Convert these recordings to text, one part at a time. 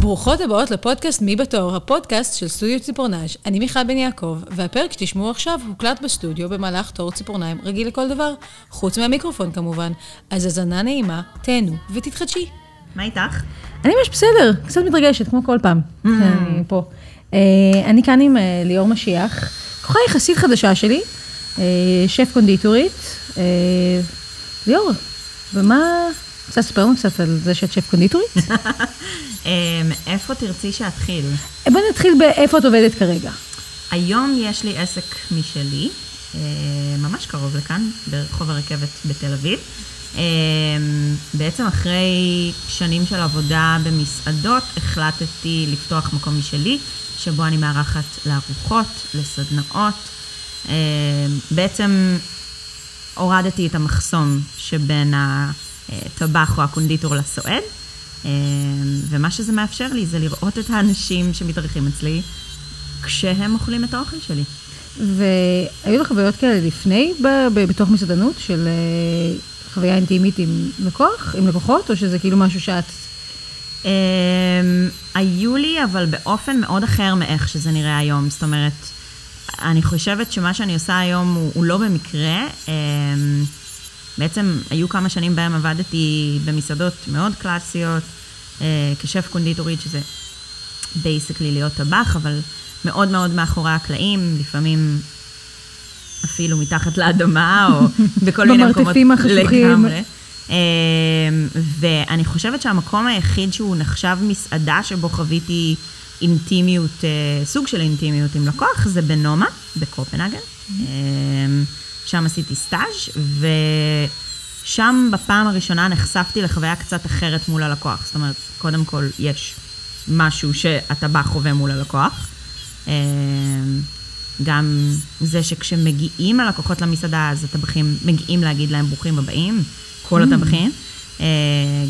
ברוכות הבאות לפודקאסט מי בתור, הפודקאסט של סטודיו ציפורנז'. אני מיכל בן יעקב, והפרק שתשמעו עכשיו הוקלט בסטודיו במהלך תור ציפורניים רגיל לכל דבר, חוץ מהמיקרופון כמובן. אז האזנה נעימה, תהנו ותתחדשי. מה איתך? אני ממש בסדר, קצת מתרגשת, כמו כל פעם. Mm. אני פה. אה, אני כאן עם אה, ליאור משיח, כוחה יחסית חדשה שלי, אה, שף קונדיטורית. ליאור, ומה... רוצה לספר לנו קצת על זה שאת שף קונדיטורית? אמ, איפה תרצי שאתחיל? בואי נתחיל באיפה את עובדת כרגע. היום יש לי עסק משלי, אה, ממש קרוב לכאן, ברחוב הרכבת בתל אביב. אה, בעצם אחרי שנים של עבודה במסעדות, החלטתי לפתוח מקום משלי, שבו אני מארחת לארוחות, לסדנאות. בעצם הורדתי את המחסום שבין הטבח או הקונדיטור לסועד, אה, ומה שזה מאפשר לי זה לראות את האנשים שמתארחים אצלי כשהם אוכלים את האוכל שלי. והיו לך חוויות כאלה לפני, בתוך מסעדנות, של אה, חוויה אינטימית עם לקוח, עם לקוחות, או שזה כאילו משהו שאת... Um, היו לי, אבל באופן מאוד אחר מאיך שזה נראה היום. זאת אומרת, אני חושבת שמה שאני עושה היום הוא, הוא לא במקרה. בעצם היו כמה שנים בהם עבדתי במסעדות מאוד קלאסיות, uh, כשף קונדיטורית, שזה בייסקלי להיות טבח, אבל מאוד מאוד מאחורי הקלעים, לפעמים אפילו מתחת לאדמה, או בכל מיני מקומות. במרתפים החשוכים. אמ, ואני חושבת שהמקום היחיד שהוא נחשב מסעדה שבו חוויתי אינטימיות, אה, סוג של אינטימיות עם לקוח, זה בנומה, בקופנהגן. אמ, שם עשיתי סטאז' ושם בפעם הראשונה נחשפתי לחוויה קצת אחרת מול הלקוח. זאת אומרת, קודם כל יש משהו שאתה בא חווה מול הלקוח. אמ, גם זה שכשמגיעים הלקוחות למסעדה, אז הטבחים מגיעים להגיד להם ברוכים הבאים, כל הטבחים. אה,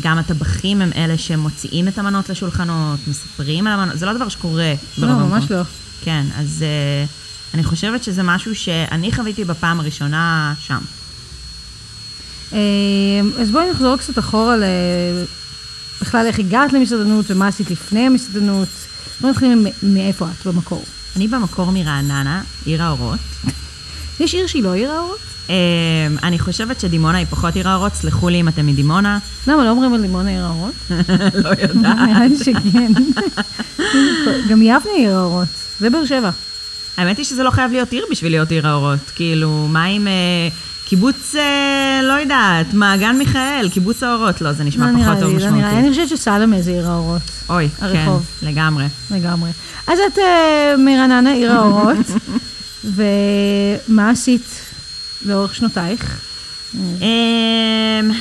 גם הטבחים הם אלה שמוציאים את המנות לשולחנות, מספרים על המנות, זה לא דבר שקורה לא, ממש. לא. כן, אז אה, אני חושבת שזה משהו שאני חוויתי בפעם הראשונה שם. אה, אז בואי נחזור קצת אחורה ל... בכלל איך הגעת למסעדנות ומה עשית לפני המסעדנות. בואי נתחיל מ- מאיפה את במקור. אני במקור מרעננה, עיר האורות. יש עיר שהיא לא עיר האורות? אה, אני חושבת שדימונה היא פחות עיר האורות, סלחו לי אם אתם מדימונה. למה לא אומרים על לימון עיר האורות? לא יודעת. נראה לי שכן. גם יבנה עיר האורות, זה באר שבע. האמת היא שזה לא חייב להיות עיר בשביל להיות עיר האורות. כאילו, מה עם אה, קיבוץ, אה, לא יודעת, מעגן מיכאל, קיבוץ האורות? לא, זה נשמע לא נראה פחות טוב לי, לא נראה לי. משמעותי. אני חושבת שסלמה זה עיר האורות, אוי. כן, לגמרי. לגמרי. אז את אה, מרעננה, עיר האורות, ומה עשית לאורך שנותייך? אמ,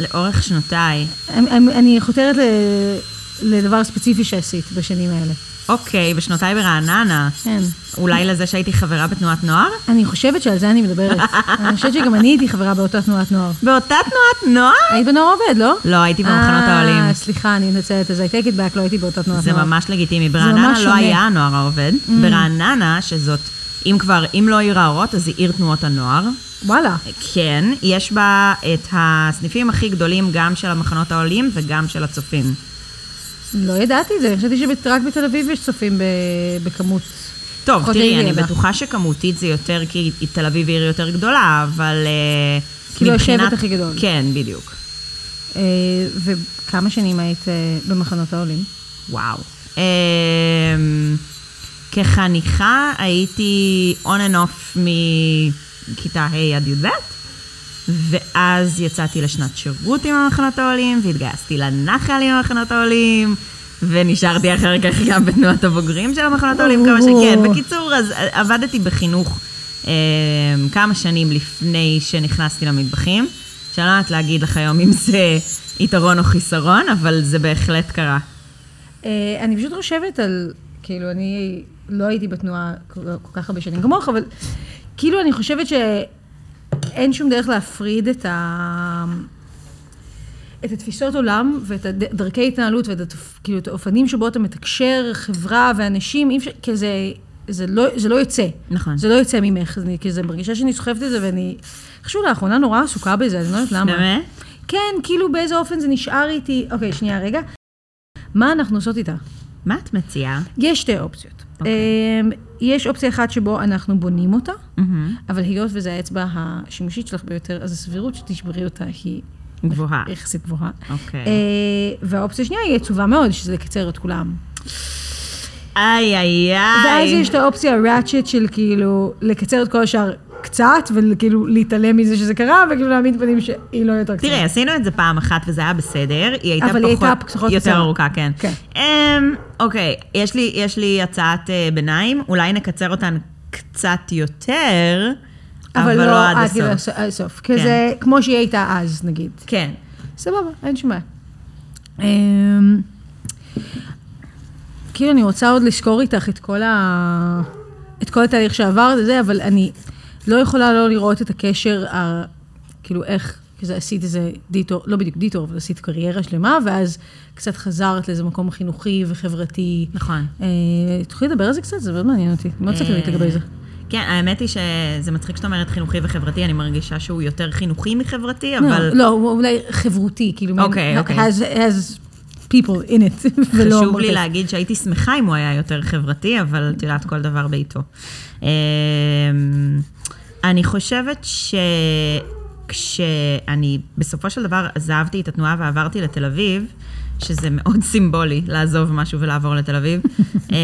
לאורך שנותיי. אני- חותרת לדבר ספציפי שעשית בשנים האלה. אוקיי, בשנותיי ברעננה. כן. אולי לזה שהייתי חברה בתנועת נוער? אני חושבת שעל זה אני מדברת. אני חושבת שגם אני הייתי חברה באותה תנועת נוער. באותה תנועת נוער? היית בנוער עובד, לא? לא, הייתי במחנות העולים. אה, סליחה, אני מתנצלת, אז I take it back, לא הייתי באותה תנועת זה נוער. ממש לגיטימי. ברעננה לא. Mm. היה הנוער העובד. ברעננה, שזאת, אם כבר, אם לא עיר האורות, אז היא עיר תנועות הנוער. וואלה. כן, יש בה את הסניפים הכי גדולים גם של המחנות העולים וגם של הצופים. לא ידעתי את זה, אני חשבתי שרק בתל אביב יש צופים בכמות. טוב, תראי, אני. בטוחה שכמותית זה יותר כי תל אביב היא עיר יותר גדולה, אבל... אה, כאילו מבחינת- השבט הכי גדול. כן, בדיוק. אה, וכמה שנים היית אה, במחנות העולים? וואו. אמ, כחניכה הייתי on and off מכיתה ה' עד י"ב, ואז יצאתי לשנת שירות עם המחנות העולים, והתגייסתי לנחל עם המחנות העולים, ונשארתי אחר כך גם בתנועת הבוגרים של המחנות העולים, כמה שכן. בקיצור, אז עבדתי בחינוך אמ, כמה שנים לפני שנכנסתי למטבחים, שאני לא יודעת להגיד לך היום אם זה יתרון או חיסרון, אבל זה בהחלט קרה. אה, אני פשוט חושבת על, כאילו, אני לא הייתי בתנועה כל כל כך הרבה שנים כמוך, אבל כאילו, אני חושבת שאין שום דרך להפריד את ה... את התפיסות עולם ואת הדרכי התנהלות ואת כאילו, את האופנים שבו אתה מתקשר חברה ואנשים, אי אפשר, כי זה, זה, לא, זה לא יוצא. נכון. זה לא יוצא ממך, אני, כי זה מרגישה שאני סוחבת את זה ואני איכשהו לאחרונה נורא עסוקה בזה, אני לא יודעת למה. באמת? כן, כאילו באיזה אופן זה נשאר איתי, אוקיי, שנייה רגע. מה אנחנו עושות איתה? מה את מציעה? יש שתי אופציות. אוקיי. אמ, יש אופציה אחת שבו אנחנו בונים אותה, מהמם. אבל היות וזו האצבע השימושית שלך ביותר, אז הסבירות שתשברי אותה היא גבוהה. יחסית גבוהה. אוקיי. אה, והאופציה השנייה היא עצובה מאוד, שזה לקצר את כולם. איי, איי, איי. ואז יש את האופציה הראצ'ט של כאילו לקצר את כל השאר קצת, וכאילו להתעלם מזה שזה קרה, וכאילו להעמיד פנים שהיא לא יותר קצרה. תראי, עשינו את זה פעם אחת וזה היה בסדר, היא הייתה אבל היא פחות, הייתה פחות יותר. ארוכה, כן. כן. אמ, אוקיי, יש לי, יש לי הצעת אה, ביניים, אולי נקצר אותן קצת יותר, אבל, לא עד כאילו הסוף. עד הסוף. כזה, כמו שהיא הייתה אז, נגיד. כן. סבבה, אין שום בעיה. אמ, כאילו, אני רוצה עוד לשקור איתך את כל, ה... את כל התהליך שעברת וזה, אבל אני לא יכולה לא לראות את הקשר, ה... כאילו, איך כזה עשית איזה דיטור, לא בדיוק דיטור, אבל עשית קריירה שלמה, ואז קצת חזרת לאיזה מקום חינוכי וחברתי. נכון. אה, תוכלי לדבר על זה קצת? זה מאוד מעניין אותי. מאוד סקרנית אה, לגבי זה. כן, האמת היא שזה מצחיק שאת אומרת חינוכי וחברתי, אני מרגישה שהוא יותר חינוכי מחברתי, לא, אבל לא, הוא אולי חברותי, כאילו, אוקיי, אוקיי. has people in it, ולא... חשוב לי. להגיד שהייתי שמחה אם הוא היה יותר חברתי, אבל את יודעת, כל דבר בעיתו. אני חושבת שכשאני בסופו של דבר עזבתי את התנועה ועברתי לתל אביב, שזה מאוד סימבולי לעזוב משהו ולעבור לתל אביב, אמ,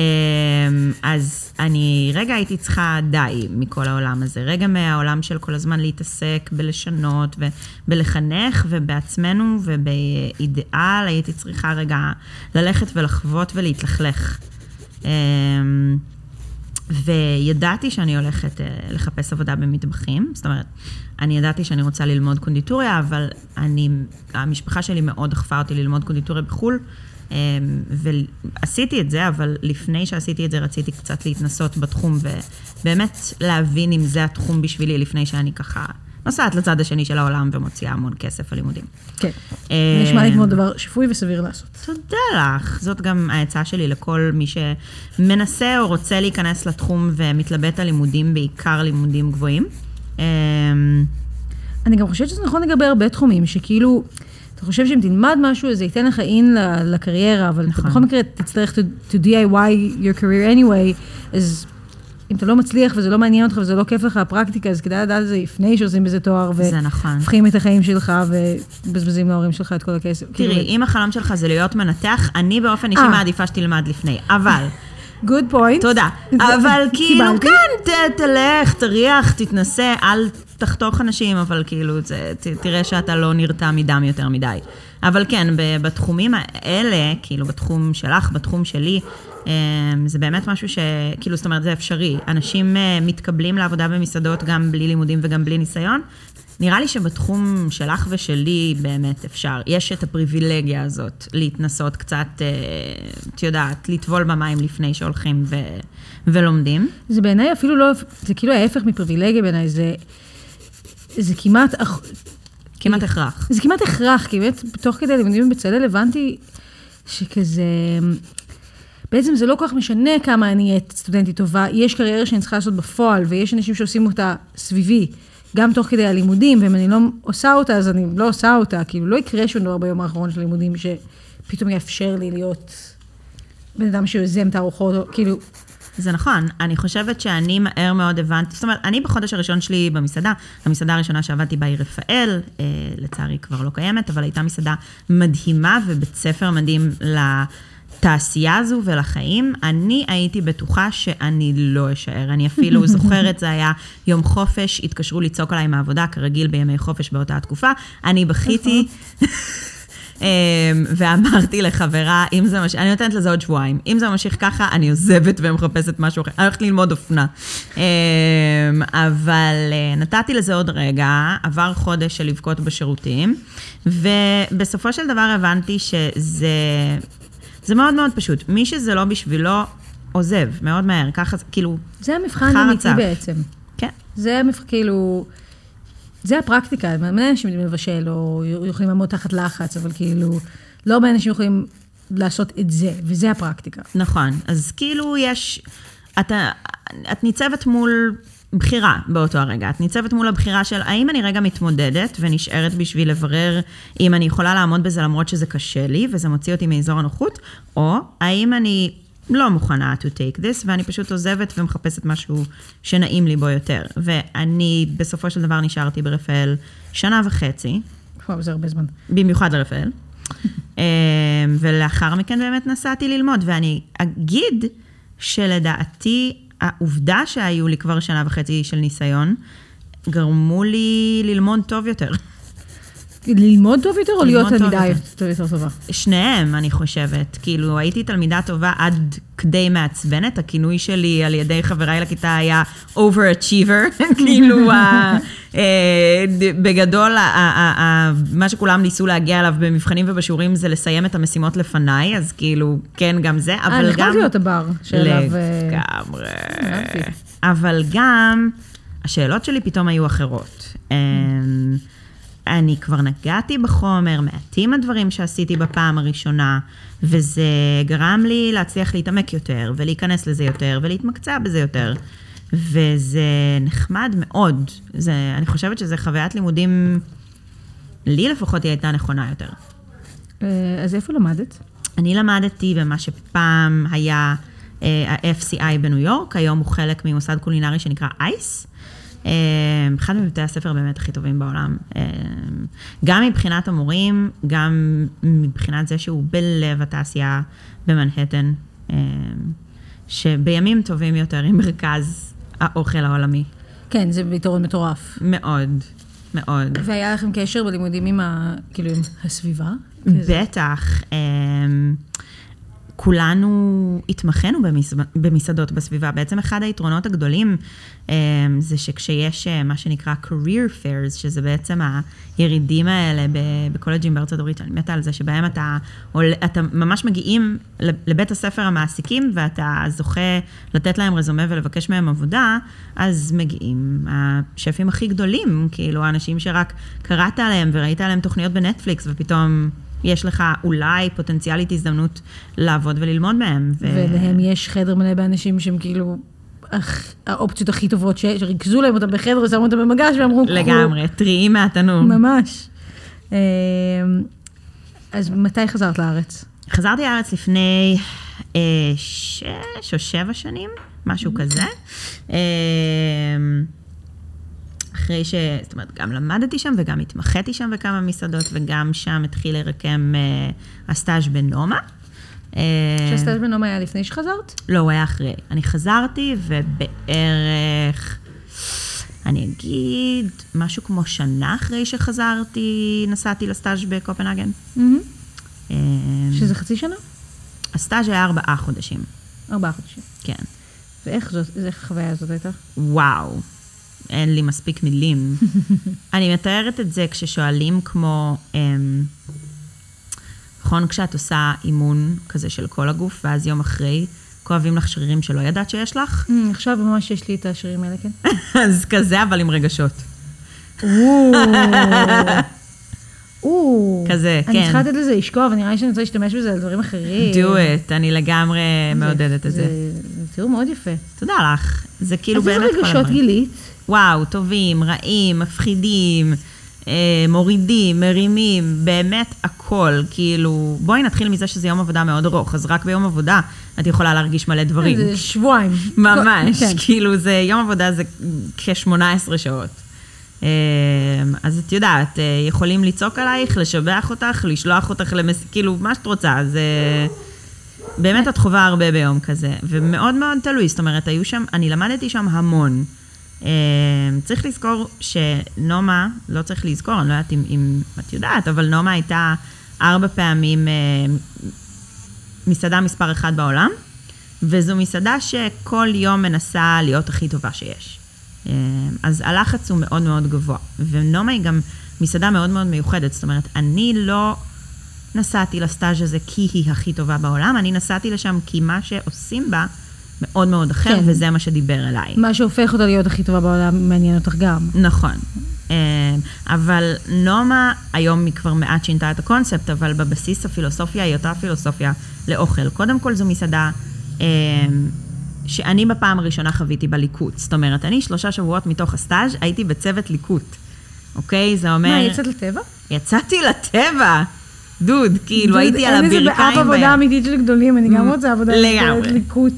אז אני רגע הייתי צריכה די מכל העולם הזה. רגע מהעולם של כל הזמן להתעסק בלשנות ובלחנך ובעצמנו ובאידיאל, הייתי צריכה רגע ללכת ולחוות ולהתלכלך. וידעתי שאני הולכת אה, לחפש עבודה במטבחים, זאת אומרת, אני ידעתי שאני רוצה ללמוד קונדיטוריה, אבל אני, המשפחה שלי מאוד דחפה אותי ללמוד קונדיטוריה בחו"ל, אמ, ועשיתי את זה, אבל לפני שעשיתי את זה רציתי קצת להתנסות בתחום, ובאמת להבין אם זה התחום בשבילי, לפני שאני ככה נוסעת לצד השני של העולם ומוציאה המון כסף על לימודים. כן. אה, נשמע לי כמו דבר שפוי וסביר לעשות. תודה לך. זאת גם העצה שלי לכל מי שמנסה או רוצה להיכנס לתחום ומתלבט על לימודים, בעיקר לימודים גבוהים. אמ, אני גם חושבת שזה נכון לגבי הרבה תחומים, שכאילו, אתה חושב שאם תלמד משהו, זה ייתן לך אין לקריירה, אבל אתה נכון. בכל מקרה תצטרך to, to DIY your career anyway, אז אם אתה לא מצליח וזה לא מעניין אותך וזה לא כיף לך הפרקטיקה, אז כדאי לדעת את זה לפני שעושים בזה תואר, זה נכון. והופכים את החיים שלך ומבזבזים להורים שלך את כל הכסף. תראי, כאילו, אם החלום שלך זה להיות מנתח, אני באופן אישי אה. מעדיפה שתלמד לפני. אבל, good point. תודה. אבל כאילו. כן, תלך, תריח, תתנסה, אל תחתוך אנשים, אבל כאילו, זה- ת- תראה שאתה לא נרתע מדם יותר מדי. אבל כן, בתחומים האלה, כאילו, בתחום שלך, בתחום שלי, אמ, זה באמת משהו ש... כאילו, זאת אומרת, זה אפשרי. אנשים אה, מתקבלים לעבודה במסעדות גם בלי לימודים וגם בלי ניסיון. נראה לי שבתחום שלך ושלי באמת אפשר. יש את הפריבילגיה הזאת להתנסות קצת, אה, את יודעת, לטבול במים לפני שהולכים ו... ולומדים. זה בעיניי אפילו לא, זה כאילו ההפך מפריבילגיה בעיניי, זה, זה כמעט, כמעט הכרח. זה כמעט הכרח, כי באמת, תוך כדי לימודים בבצלאל הבנתי שכזה, בעצם זה לא כל כך משנה כמה אני אהיה סטודנטית טובה, יש קריירה שאני צריכה לעשות בפועל, ויש אנשים שעושים אותה סביבי, גם תוך כדי הלימודים, ואם אני לא עושה אותה, אז אני לא עושה אותה, כאילו לא יקרה שום דבר ביום האחרון של הלימודים, שפתאום יאפשר לי להיות בן אדם שיוזם תערוכות, או כאילו, זה נכון, אני חושבת שאני מהר מאוד הבנתי, זאת אומרת, אני בחודש הראשון שלי במסעדה, המסעדה הראשונה שעבדתי בה היא רפאל, אה, לצערי כבר לא קיימת, אבל הייתה מסעדה מדהימה ובית ספר מדהים לתעשייה הזו ולחיים. אני הייתי בטוחה שאני לא אשאר, אני אפילו זוכרת, זה היה יום חופש, התקשרו לצעוק עליי מהעבודה, כרגיל בימי חופש באותה התקופה, אני בכיתי. אמ, ואמרתי לחברה, אם זה ממשיך, אני נותנת לזה עוד שבועיים, אם זה ממשיך ככה, אני עוזבת ומחפשת משהו אחר, אני הולכת ללמוד אופנה. אמ, אבל אה, נתתי לזה עוד רגע, עבר חודש של לבכות בשירותים, ובסופו של דבר הבנתי שזה זה מאוד מאוד פשוט. מי שזה לא בשבילו, עוזב, מאוד מהר, ככה, כאילו, זה המבחן האמיתי. בעצם. כן. זה המבחן, כאילו, זה הפרקטיקה, מלא אנשים יודעים לבשל, או יכולים לעמוד תחת לחץ, אבל כאילו, לא הרבה אנשים יכולים לעשות את זה, וזה הפרקטיקה. נכון, אז כאילו יש, אתה, את ניצבת מול בחירה באותו הרגע. את ניצבת מול הבחירה של האם אני רגע מתמודדת ונשארת בשביל לברר אם אני יכולה לעמוד בזה למרות שזה קשה לי וזה מוציא אותי מאזור הנוחות, או האם אני לא מוכנה to take this ואני פשוט עוזבת ומחפשת משהו שנעים לי בו יותר. ואני בסופו של דבר נשארתי ברפאל שנה וחצי, וואו, זה הרבה זמן. במיוחד לרפאל. אה, ולאחר מכן באמת נסעתי ללמוד, ואני אגיד שלדעתי העובדה שהיו לי כבר שנה וחצי של ניסיון, גרמו לי ללמוד טוב יותר. ללמוד טוב יותר או להיות תלמידה יותר. טובה? שניהם, אני חושבת. כאילו, הייתי תלמידה טובה עד כדי מעצבנת. הכינוי שלי על ידי חבריי לכיתה היה overachiever. כאילו, ה- אה, בגדול, ה- ה- ה- מה שכולם ניסו להגיע אליו במבחנים ובשיעורים זה לסיים את המשימות לפניי, אז כאילו, כן, גם זה, אה, אבל גם... להיות הבר שאליו... אה, לגמרי. אבל גם, השאלות שלי פתאום היו אחרות. אני כבר נגעתי בחומר, מעטים הדברים שעשיתי בפעם הראשונה, וזה גרם לי להצליח להתעמק יותר, ולהיכנס לזה יותר, ולהתמקצע בזה יותר. וזה נחמד מאוד. זה, אני חושבת שזו חוויית לימודים, לי לפחות היא הייתה נכונה יותר. אה, אז איפה למדת? אני למדתי במה שפעם היה אה, ה-FCI בניו יורק, היום הוא חלק ממוסד קולינרי שנקרא אייס. אה, אחד מבתי הספר באמת הכי טובים בעולם. אה, גם מבחינת המורים, גם מבחינת זה שהוא בלב התעשייה במנהטן, אה, שבימים טובים יותר היא מרכז האוכל העולמי. כן, זה ביתרון מטורף. מאוד, מאוד. והיה לכם קשר בלימודים עם ה... כאילו, עם הסביבה? בטח. אמ, כולנו התמחינו במס... במסעדות בסביבה. בעצם אחד היתרונות הגדולים אמ, זה שכשיש אה, מה שנקרא career fairs, שזה בעצם הירידים האלה בקולג'ים בארצות הברית, אני מתה על זה, שבהם אתה. אתה ממש מגיעים לבית הספר המעסיקים ואתה זוכה לתת להם רזומה ולבקש מהם עבודה, אז מגיעים השפים הכי גדולים, כאילו האנשים שרק קראת עליהם וראית עליהם תוכניות בנטפליקס ופתאום... יש לך אולי פוטנציאלית הזדמנות לעבוד וללמוד מהם. ו... ולהם יש חדר מלא באנשים שהם כאילו... האופציות הכי טובות שיש, שריכזו להם אותם בחדר ושמו אותם במגש ואמרו. לגמרי, טריים מהתנור. ממש. אה, אז מתי חזרת לארץ? חזרתי לארץ לפני אה, שש או שבע שנים, משהו כזה. אה, אחרי ש... זאת אומרת, גם למדתי שם וגם התמחיתי שם בכמה מסעדות, וגם שם התחיל לרקם אה, הסטאז' בנומה. אה, שהסטאז' בנומה היה לפני שחזרת? לא, הוא היה אחרי. אני חזרתי, ובערך, אני אגיד, משהו כמו שנה אחרי שחזרתי, נסעתי לסטאז' בקופנהגן. אה, שזה חצי שנה? הסטאז' היה ארבעה חודשים, ארבעה חודשים. כן. ואיך זאת, איך החוויה הזאת הייתה? וואו, אין לי מספיק מילים. אני מתארת את זה כששואלים כמו, אמ, נכון, כשאת עושה אימון כזה של כל הגוף, ואז יום אחרי כואבים לך שרירים שלא ידעת שיש לך? Mm, עכשיו ממש יש לי את השרירים האלה, כן? אז כזה, אבל עם רגשות. כזה, אני כן. צריכה לתת לזה לשקוע, ונראה לי שאני רוצה להשתמש בזה על דברים אחרים. do it, אני לגמרי מעודדת את זה. זה תיאור מאוד יפה. תודה לך. זה כאילו אז איזה באמת כל רגשות הדברים. גילית? וואו, טובים, רעים, מפחידים, אה, מורידים, מרימים, באמת הכל. כאילו, בואי נתחיל מזה שזה יום עבודה מאוד ארוך, אז רק ביום עבודה את יכולה להרגיש מלא דברים. זה שבועיים. ממש, כן. כאילו זה, יום עבודה זה כ-18 שעות. אה, אז את יודעת, אה, יכולים לצעוק עלייך, לשבח אותך, לשלוח אותך למס... כאילו, מה שאת רוצה, זה... באמת את חווה הרבה ביום כזה, ומאוד מאוד תלוי, זאת אומרת, היו שם, אני למדתי שם המון. אה, צריך לזכור שנומה, לא צריך לזכור, אני לא יודעת אם, אם את יודעת, אבל נומה הייתה ארבע פעמים אה, מסעדה מספר אחת בעולם, וזו מסעדה שכל יום מנסה להיות הכי טובה שיש. אה, אז הלחץ הוא מאוד מאוד גבוה, ונומה היא גם מסעדה מאוד מאוד מיוחדת, זאת אומרת, אני לא נסעתי לסטאז' הזה כי היא הכי טובה בעולם, אני נסעתי לשם כי מה שעושים בה מאוד מאוד אחר, כן. וזה מה שדיבר אליי. מה שהופך אותה להיות הכי טובה בעולם, מעניין אותך גם. נכון. אה, אבל נומה, היום היא כבר מעט שינתה את הקונספט, אבל בבסיס הפילוסופיה היא אותה פילוסופיה לאוכל. קודם כל זו מסעדה אה, שאני בפעם הראשונה חוויתי בליקוט. זאת אומרת, אני שלושה שבועות מתוך הסטאז' הייתי בצוות ליקוט, אוקיי? זה אומר... מה, יצאת לטבע? יצאתי לטבע. דוד, כאילו, הייתי על אין איזה הברכיים. באף עבודה. אמיתית של גדולים, אני גם רוצה עבודה לגמרי. ליקוט.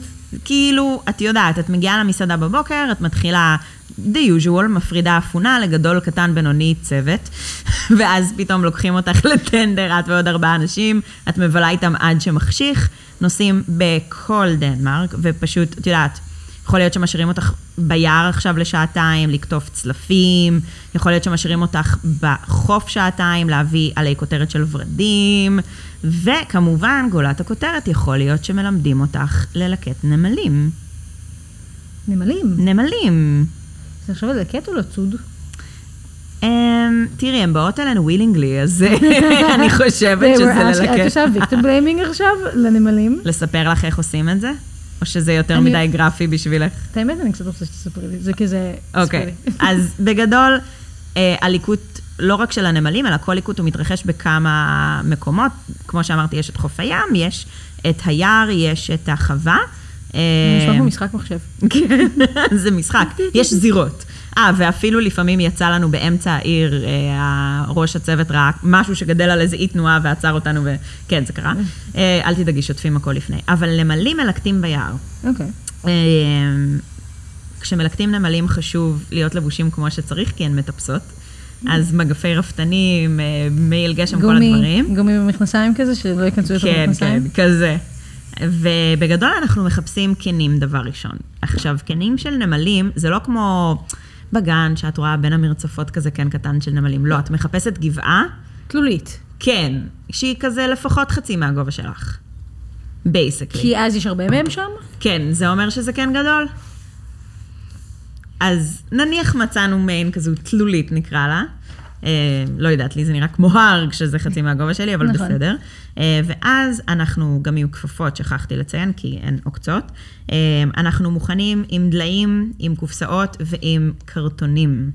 כאילו, את יודעת, את מגיעה למסעדה בבוקר, את מתחילה the usual, מפרידה אפונה לגדול, קטן, בינוני, צוות, ואז פתאום לוקחים אותך לטנדר, את ועוד ארבעה אנשים, את מבלה איתם עד שמחשיך, נוסעים בכל דנמרק, ופשוט, את יודעת, יכול להיות שמשאירים אותך ביער עכשיו לשעתיים, לקטוף צלפים, יכול להיות שמשאירים אותך בחוף שעתיים, להביא עלי כותרת של ורדים, וכמובן, גולת הכותרת, יכול להיות שמלמדים אותך ללקט נמלים. נמלים. נמלים. זה עכשיו ללקט או לצוד? Um, תראי, הן באות אלינו ווילינגלי, אז אני חושבת שזה את ללקט. עושה ויקטים בליימינג עכשיו לנמלים? לספר לך איך עושים את זה? או שזה יותר מדי גרפי בשבילך? את האמת, אני קצת רוצה שתספרי לי. זה כזה... אוקיי. אז בגדול, הליקוט, לא רק של הנמלים, אלא כל ליקוט הוא מתרחש בכמה מקומות. כמו שאמרתי, יש את חוף הים, יש את היער, יש את החווה. זה נשמע אה, כמו משחק מחשב. כן, זה משחק, יש זירות. אה, ואפילו לפעמים יצא לנו באמצע העיר, אה, ראש הצוות ראה משהו שגדל על איזה אי תנועה ועצר אותנו, וכן, זה קרה. אה, אל תדאגי, שוטפים הכל לפני. אבל נמלים מלקטים ביער. אוקיי. אה, כשמלקטים נמלים חשוב להיות לבושים כמו שצריך, כי הן מטפסות. אז מגפי רפתנים, אה, מעיל גשם, כל הדברים. גומי במכנסיים כזה, שלא ייכנסו יותר כן, במכנסיים? כן, כזה. ובגדול אנחנו מחפשים קנים דבר ראשון. עכשיו, קנים של נמלים זה לא כמו בגן שאת רואה בין המרצפות כזה קן קטן של נמלים. לא, את מחפשת גבעה, תלולית. כן, שהיא כזה לפחות חצי מהגובה שלך. basically. כי אז יש הרבה מהם שם? כן, זה אומר שזה כן גדול? אז נניח מצאנו מעין כזו תלולית נקרא לה. אה, לא יודעת, לי זה נראה כמו הר כשזה חצי מהגובה שלי, אבל נכון. בסדר. אה, ואז אנחנו גם עם כפפות, שכחתי לציין, כי אין עוקצות. אה, אנחנו מוכנים עם דליים, עם קופסאות ועם קרטונים.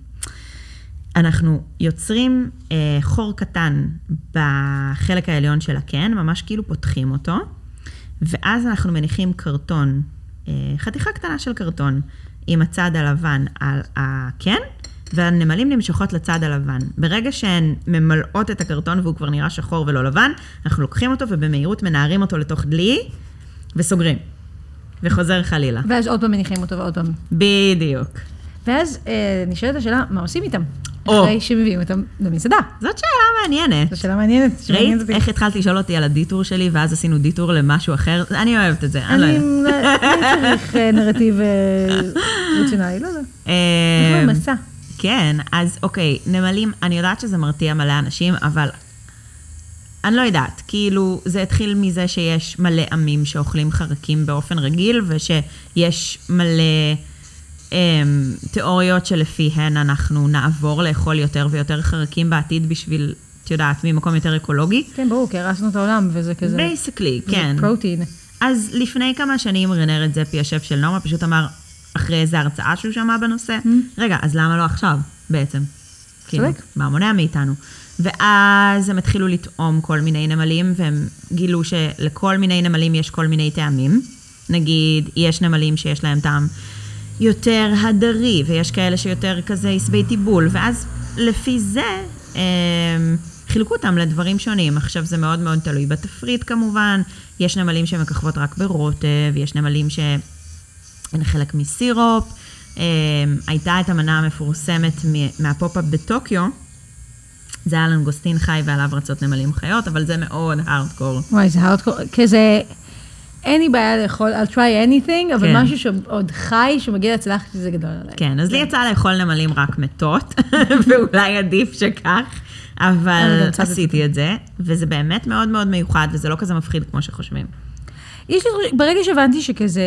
אנחנו יוצרים אה, חור קטן בחלק העליון של הקן, ממש כאילו פותחים אותו, ואז אנחנו מניחים קרטון, אה, חתיכה קטנה של קרטון, עם הצד הלבן על הקן, והנמלים נמשכות לצד הלבן. ברגע שהן ממלאות את הקרטון והוא כבר נראה שחור ולא לבן, אנחנו לוקחים אותו ובמהירות מנערים אותו לתוך דלי וסוגרים. וחוזר חלילה. ואז עוד פעם מניחים אותו ועוד פעם. בדיוק. ואז אה, נשאלת השאלה, מה עושים איתם? או. אחרי שמביאים אותם למסעדה. זאת שאלה מעניינת. זו שאלה מעניינת. ראית. איך התחלת לשאול אותי על הדיטור שלי, ואז עשינו דיטור למשהו אחר? אני אוהבת את זה, אני לא יודעת. אני צריך אה, נרטיב רציונלי, לא יודע. אה, מסע. כן, אז אוקיי, נמלים, אני יודעת שזה מרתיע מלא אנשים, אבל אני לא יודעת, כאילו, זה התחיל מזה שיש מלא עמים שאוכלים חרקים באופן רגיל, ושיש מלא אמ, תיאוריות שלפיהן אנחנו נעבור לאכול יותר ויותר חרקים בעתיד בשביל, את יודעת, ממקום יותר אקולוגי. כן, ברור, כי הרסנו את העולם, וזה כזה... basically, זה כן. protein. אז לפני כמה שנים רנרד זפי, השף של נומה, פשוט אמר, אחרי איזה הרצאה שהוא שמע בנושא, רגע, אז למה לא עכשיו, בעצם? כאילו. מה מונע מאיתנו? ואז הם התחילו לטעום כל מיני נמלים, והם גילו שלכל מיני נמלים יש כל מיני טעמים. נגיד, יש נמלים שיש להם טעם יותר הדרי, ויש כאלה שיותר כזה עשבי טיבול, ואז לפי זה הם, חילקו אותם לדברים שונים. עכשיו, זה מאוד מאוד תלוי בתפריט כמובן, יש נמלים שמככבות רק ברוטב, יש נמלים שהן חלק מסירופ. הם, הייתה את המנה המפורסמת מהפופ-אפ בטוקיו, זה היה לנגוסטין חי ועליו רצות נמלים חיות, אבל זה מאוד הארדקור. וואי, זה הארדקור, כזה... אין לי בעיה לאכול, I'll try anything, אבל כן. משהו שעוד חי, שמגיע לצלחת, זה גדול עליי. כן, אז לי יצא לאכול נמלים רק מתות, ואולי עדיף שכך, אבל. עשיתי את זה, וזה באמת מאוד מאוד מיוחד, וזה לא כזה מפחיד כמו שחושבים. יש לי, ברגע שהבנתי שכזה,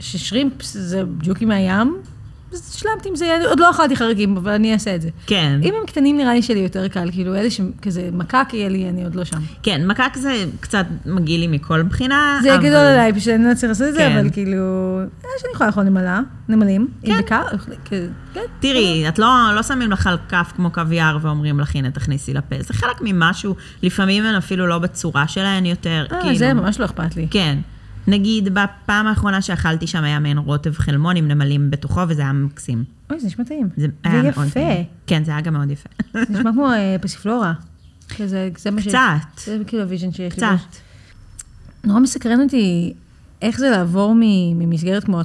ששרימפס זה ג'וקים מהים, אז השלמתי עם זה, עוד לא אכלתי חרקים, אבל אני אעשה את זה. כן, אם הם קטנים נראה לי שלי יותר קל, כאילו אלה שכזה מקק יהיה לי, אני עוד לא שם. כן, מקק זה קצת מגעיל לי מכל בחינה, זה אבל- גדול עליי, פשוט אני לא צריך לעשות את זה, כן. אבל כאילו, אה, שאני יכולה לאכול נמלה, נמלים, כן. בקר, כזה, כן. תראי, את לא, לא שמים לך על כף כמו קוויאר ואומרים לך, הנה, תכניסי לפה. זה חלק ממשהו, לפעמים הן אפילו לא בצורה שלהן יותר, אה, כאילו... זה ממש לא אכפת לי. כן. נגיד, בפעם האחרונה שאכלתי שם היה מעין רוטב חלמון עם נמלים בתוכו, וזה היה מקסים. אוי, זה נשמע טעים. זה היה מאוד. טעים. כן, זה היה גם מאוד יפה. זה נשמע כמו אה, פסיפלורה. כזה, זה מה ש... קצת, זה כאילו ה vision שיש לי. קצת. נורא מסקרן אותי איך זה לעבור ממסגרת כמו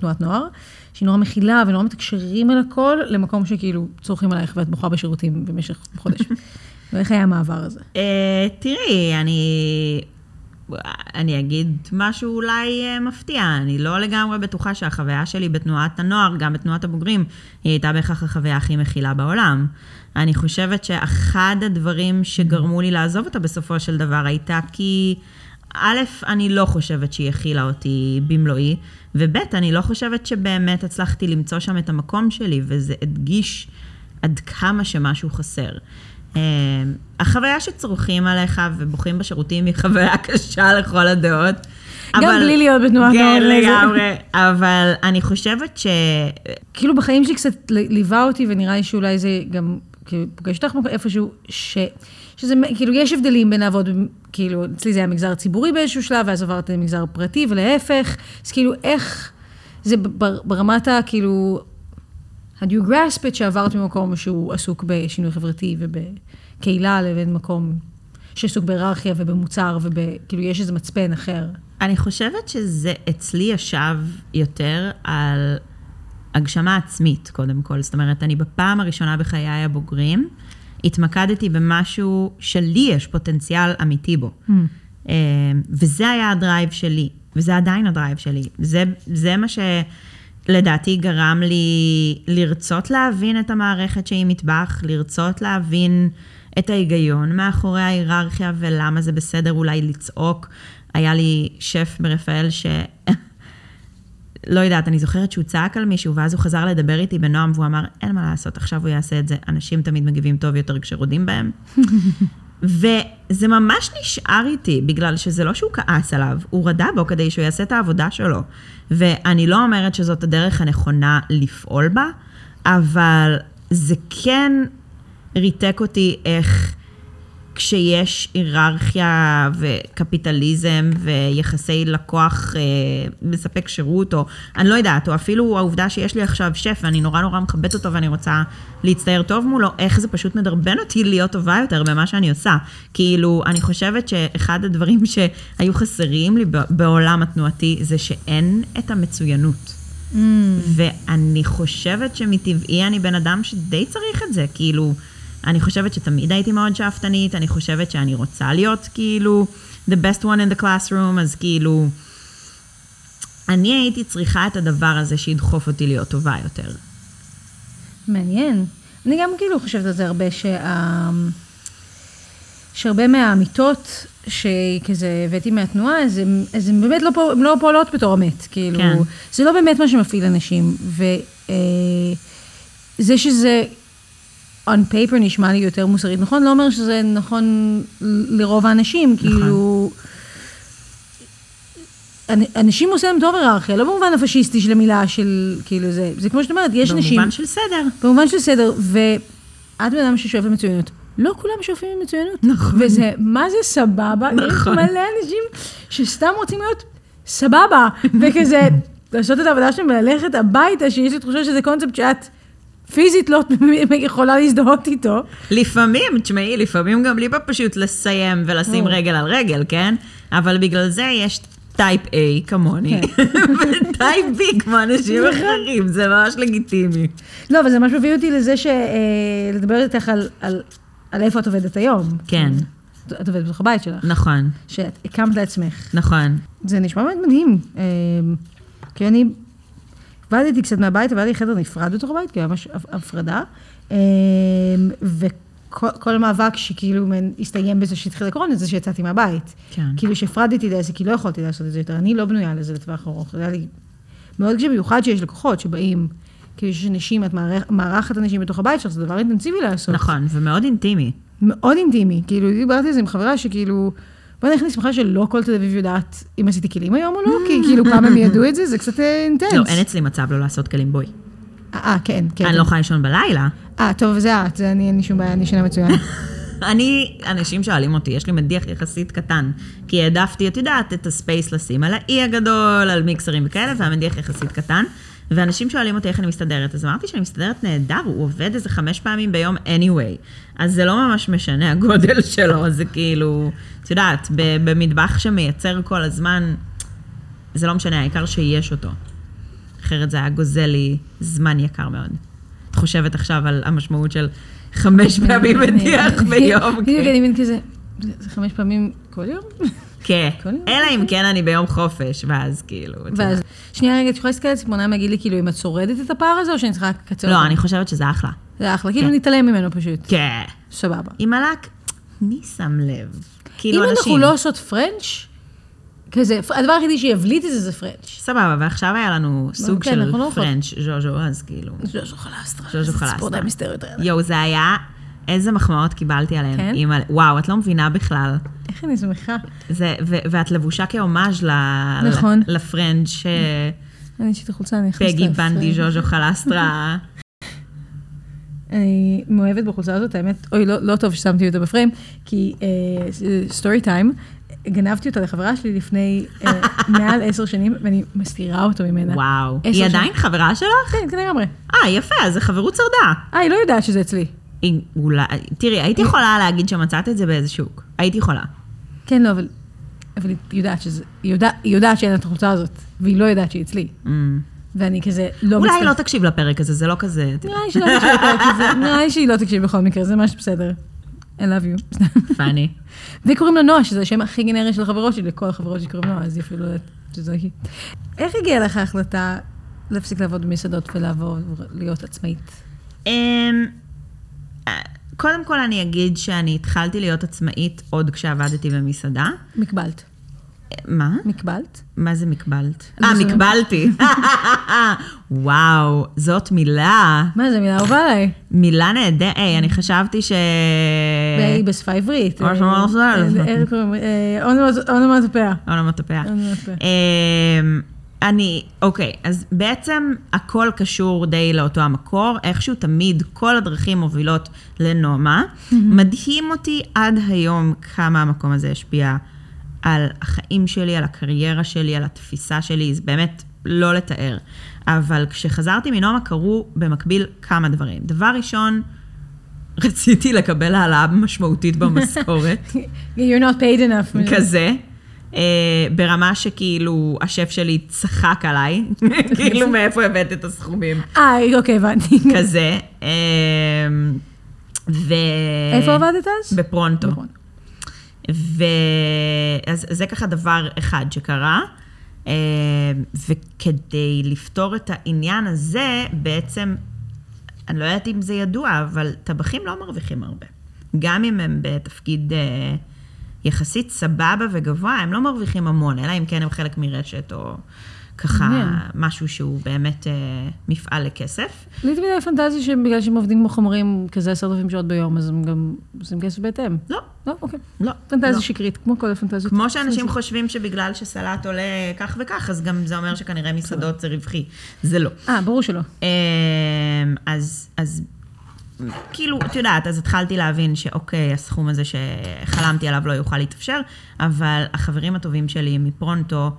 תנועת נוער, שהיא נורא מכילה ונורא מתקשרים על הכל, למקום שכאילו צורכים עלייך ואת בוכה בשירותים במשך חודש. ואיך היה המעבר הזה? אה, תראי, אני... אני אגיד משהו אולי אה, מפתיע, אני לא לגמרי בטוחה שהחוויה שלי בתנועת הנוער, גם בתנועת הבוגרים, היא הייתה בהכרח החוויה הכי מכילה בעולם. אני חושבת שאחד הדברים שגרמו לי לעזוב אותה בסופו של דבר הייתה כי, א', אני לא חושבת שהיא הכילה אותי במלואי, וב', אני לא חושבת שבאמת הצלחתי למצוא שם את המקום שלי, וזה הדגיש עד כמה שמשהו חסר. אה, החוויה שצורכים עליך ובוכים בשירותים היא חוויה קשה לכל הדעות. גם בלי להיות בתנועת נוער, כן, לגמרי. אבל אני חושבת ש... כאילו בחיים שלי קצת ליווה אותי, ונראה לי שאולי זה גם, כאילו, פוגש אותך איפשהו, ש... שזה, כאילו, יש הבדלים בין לעבוד, כאילו, אצלי זה היה מגזר ציבורי באיזשהו שלב, ואז עברתי למגזר פרטי, ולהפך, אז כאילו, איך, זה בר- ברמת ה, כאילו, do you grasp it, שעברת ממקום שהוא עסוק בשינוי חברתי ובקהילה, לבין מקום שעסוק בהיררכיה ובמוצר, וכאילו, יש איזה מצפן אחר. אני חושבת שזה אצלי ישב יותר על הגשמה עצמית, קודם כל. זאת אומרת, אני בפעם הראשונה בחיי הבוגרים, התמקדתי במשהו שלי יש פוטנציאל אמיתי בו. אה, וזה היה ה drive שלי, וזה עדיין ה drive שלי. זה, זה מה שלדעתי גרם לי לרצות להבין את המערכת שהיא מטבח, לרצות להבין את ההיגיון מאחורי ההיררכיה ולמה זה בסדר אולי לצעוק. היה לי שף ברפאל ש... לא יודעת, אני זוכרת שהוא צעק על מישהו, ואז הוא חזר לדבר איתי בנועם, והוא אמר, אין מה לעשות, עכשיו הוא יעשה את זה. אנשים תמיד מגיבים טוב יותר כשרודים בהם. וזה ממש נשאר איתי, בגלל שזה לא שהוא כעס עליו, הוא רדה בו כדי שהוא יעשה את העבודה שלו. ואני לא אומרת שזאת הדרך הנכונה לפעול בה, אבל זה כן ריתק אותי איך כשיש היררכיה וקפיטליזם ויחסי לקוח אה, מספק שירות, או אני לא יודעת, או אפילו העובדה שיש לי עכשיו שף ואני נורא נורא מכבדת אותו ואני רוצה להצטייר טוב מולו, איך זה פשוט מדרבן אותי להיות טובה יותר במה שאני עושה. כאילו, אני חושבת שאחד הדברים שהיו חסרים לי בעולם התנועתי זה שאין את המצוינות. ואני חושבת שמטבעי אני בן אדם שדי צריך את זה, כאילו, אני חושבת שתמיד הייתי מאוד שאפתנית, אני חושבת שאני רוצה להיות כאילו the best one in the classroom, אז כאילו, אני הייתי צריכה את הדבר הזה שידחוף אותי להיות טובה יותר. מעניין. אני גם כאילו חושבת על זה הרבה, שה... שהרבה מהאמיתות שכזה הבאתי מהתנועה, אז הן אז הן באמת לא, פוע- לא פועלות בתור אמת. כאילו, כן. זה לא באמת מה שמפעיל אנשים. וזה שזה on paper נשמע לי יותר מוסרית נכון, לא אומר שזה נכון לרוב האנשים, כאילו... אנ- אנשים עושים להם טוב היררכיה, לא במובן הפשיסטי של המילה של, כאילו זה, זה כמו שאת אומרת, יש נשים... במובן של סדר. במובן של סדר, ואת בן אדם ששואף למצוינות. לא כולם שואפים למצוינות. נכון. וזה, מה זה סבבה? יש נכון. מלא אנשים שסתם רוצים להיות סבבה, וכזה, לעשות את העבודה שלהם וללכת הביתה, שיש לי תחושה שזה קונספט שאת פיזית לא יכולה להזדהות איתו. לפעמים, תשמעי, לפעמים גם לי פשוט לסיים ולשים. רגל על רגל, כן? אבל בגלל זה יש type A כמוני, כן. ו type B כמו אנשים אחרים, זה ממש לגיטימי. לא, אבל זה ממש מביא אותי לזה ש... אה, לדבר איתך על, על, על איפה את עובדת היום. כן. את עובדת בתוך הבית שלך, נכון, שאת הקמת לעצמך. נכון. זה נשמע באמת מדהים. אה, כי אני עבדתי קצת מהבית, לי חדר נפרד בתוך הבית, כי היה ממש הפ- הפרדה. אה, וכל כל המאבק שכאילו הסתיים בזה שהתחיל הקורונה, זה שיצאתי מהבית. כן. כאילו שהפרדתי את העסק, כי לא יכולתי לעשות את זה יותר. אני לא בנויה לזה לטווח ארוך. זה היה לי מאוד קשה, במיוחד שיש לקוחות שבאים, כאילו שיש אנשים, את מארחת אנשים בתוך הבית שלך, זה דבר אינטנסיבי לעשות. נכון, ומאוד אינטימי. מאוד אינטימי. כאילו, דיברתי על זה עם חברה שכאילו, בוא נכניס בכלל שלא כל תל אביב יודעת אם עשיתי כלים היום או לא, כי כאילו פעם הם ידעו את זה, זה קצת אה, אינטנס. לא, אין אצלי מצב לא לעשות כלים, בואי. אה, כן, כן. אני לא יכולה לישון בלילה. אה, טוב, זה את, זה אני, אין לי שום בעיה, אני ישנה מצוין. אני, אנשים שואלים אותי, יש לי מדיח יחסית קטן, כי העדפתי, את יודעת, את הספייס לשים על האי הגדול, על מיקסרים וכאלה, והמדיח יחסית קטן. ואנשים שואלים אותי איך אני מסתדרת, אז אמרתי שאני מסתדרת נהדר, הוא עובד איזה חמש פעמים ביום anyway. אז זה לא ממש משנה הגודל שלו, זה כאילו, את יודעת, במטבח שמייצר כל הזמן, זה לא משנה, העיקר שיש אותו. אחרת זה היה גוזל לי זמן יקר מאוד. את חושבת עכשיו על המשמעות של חמש פעמים מדיח ביום. בדיוק, כן. אני מבין כזה, זה חמש פעמים כל יום? כן. אלא אם כן אני ביום חופש, ואז כאילו... ואז. שנייה רגע, את יכולה להסתכל על הציפורניים ולהגיד לי, כאילו, אם את שורדת את הפער הזה, או שאני צריכה לקצר אותו? לא, אני חושבת שזה אחלה. זה אחלה, כאילו כן. נתעלם ממנו פשוט. כן. סבבה. עם הלק, מי שם לב? כאילו אם אנשים... אנחנו לא עושות פרנץ', כזה, הדבר היחידי שיבליט את זה זה פרנץ'. סבבה, ועכשיו היה לנו סוג כן, של לא. פרנץ' ז'וז'ו, אז כאילו... ז'וז'ו חלסטרה. ז'וז'ו חלסטרה. יואו, זה היה... איזה מחמאות קיבלתי עליהן. כן? אימא- וואו, את לא מבינה בכלל. איך אני שמחה. זה, ו- ואת לבושה כהומאז' ל- נכון. לפרנץ' ש... אני אשית החולצה, אני אכניס פגי את בנדי הפרנץ'. ז'וז'ו חלסטרה. אני מאוהבת בחולצה הזאת, האמת, אוי, לא, לא טוב ששמתי אותה בפריים, כי סטורי טיים, גנבתי אותה לחברה שלי לפני אה, מעל עשר שנים, ואני מסתירה אותו ממנה. וואו. היא שנים. עדיין חברה שלך? כן, כן, לגמרי. אה, יפה, אז החברות שרדה. אה, היא לא יודעת שזה אצלי. היא- אולי... תראי, הייתי יכולה להגיד שמצאת את זה באיזה שוק. הייתי יכולה. כן, לא, אבל, אבל היא יודעת שזה, היא יודעת, היא יודעת שאין את החולצה הזאת, והיא לא יודעת שהיא אצלי. Mm. ואני כזה לא אולי היא לא. תקשיב לפרק הזה, זה לא כזה... את נראה לי שלא תקשיב לפרק הזה, נראה לי שהיא לא תקשיב בכל מקרה, זה ממש בסדר. I love you. פאני. וקוראים לה נועה, שזה השם הכי גנרי של החברות שלי, לכל החברות שלי קוראים נועה, אז היא אפילו לא יודעת שזה היא. איך הגיעה לך ההחלטה להפסיק לעבוד במסעדות ולעבור להיות עצמאית? אמ, קודם כל אני אגיד שאני התחלתי להיות עצמאית עוד כשעבדתי במסעדה. מקבלת. מה? מקבלת? מה זה מקבלת? זה אה, מקבלתי. וואו, זאת מילה. מה זה, מילה אהובה עליי. מילה נהדרת. היי, אני חשבתי ש... והיא בשפה עברית. מה זה? אה, איך קוראים? אונומט- אונומטופיה. אונומטופיה. אני, אוקיי, אז בעצם הכל קשור די לאותו המקור, איכשהו תמיד כל הדרכים מובילות לנומה. מדהים אותי עד היום כמה המקום הזה השפיע על החיים שלי, על הקריירה שלי, על התפיסה שלי, זה באמת לא לתאר. אבל כשחזרתי מנומה קרו במקביל כמה דברים. דבר ראשון, רציתי לקבל העלאה משמעותית במשכורת. You're not paid enough. כזה. אה, ברמה שכאילו השף שלי צחק עליי, כאילו מאיפה הבאת את הסכומים, אה, אוקיי, הבנתי. כזה. אה, ו... איפה עבדת אז? בפרונטו. ואז זה ככה דבר אחד שקרה, אה, וכדי לפתור את העניין הזה, בעצם, אני לא יודעת אם זה ידוע, אבל טבחים לא מרוויחים הרבה. גם אם הם בתפקיד אה, יחסית סבבה וגבוה, הם לא מרוויחים המון, אלא אם כן הם חלק מרשת או ככה. משהו שהוא באמת אה, מפעל לכסף. לי תמיד היה פנטזיה שבגלל שהם עובדים כמו חומרים כזה עשרת אלפים שעות ביום, אז הם גם עושים כסף בהתאם. לא, לא, אוקיי. לא. פנטזיה לא. שקרית, כמו כל הפנטזיות. כמו שאנשים חושבים שבגלל שסלט עולה כך וכך, אז גם זה אומר שכנראה מסעדות זה רווחי. זה לא. אה, ברור שלא. אמ, אז, אז כאילו, את יודעת, אז התחלתי להבין שאוקיי, הסכום הזה שחלמתי עליו לא יוכל להתאפשר, אבל החברים הטובים שלי מפרונטו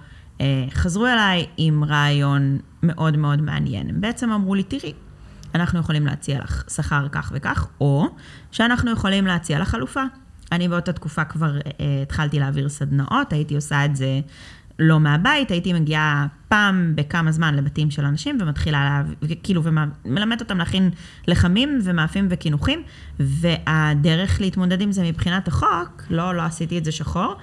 חזרו אליי עם רעיון מאוד מאוד מעניין. הם בעצם אמרו לי, תראי, אנחנו יכולים להציע לך שכר כך וכך, או שאנחנו יכולים להציע לך חלופה. אני באותה תקופה כבר אה, התחלתי להעביר סדנאות, הייתי עושה את זה לא מהבית, הייתי מגיעה פעם בכמה זמן לבתים של אנשים ומתחילה, לה, כאילו, ומלמדת אותם להכין לחמים ומאפים וקינוחים, והדרך להתמודד עם זה מבחינת החוק, לא, לא עשיתי את זה שחור,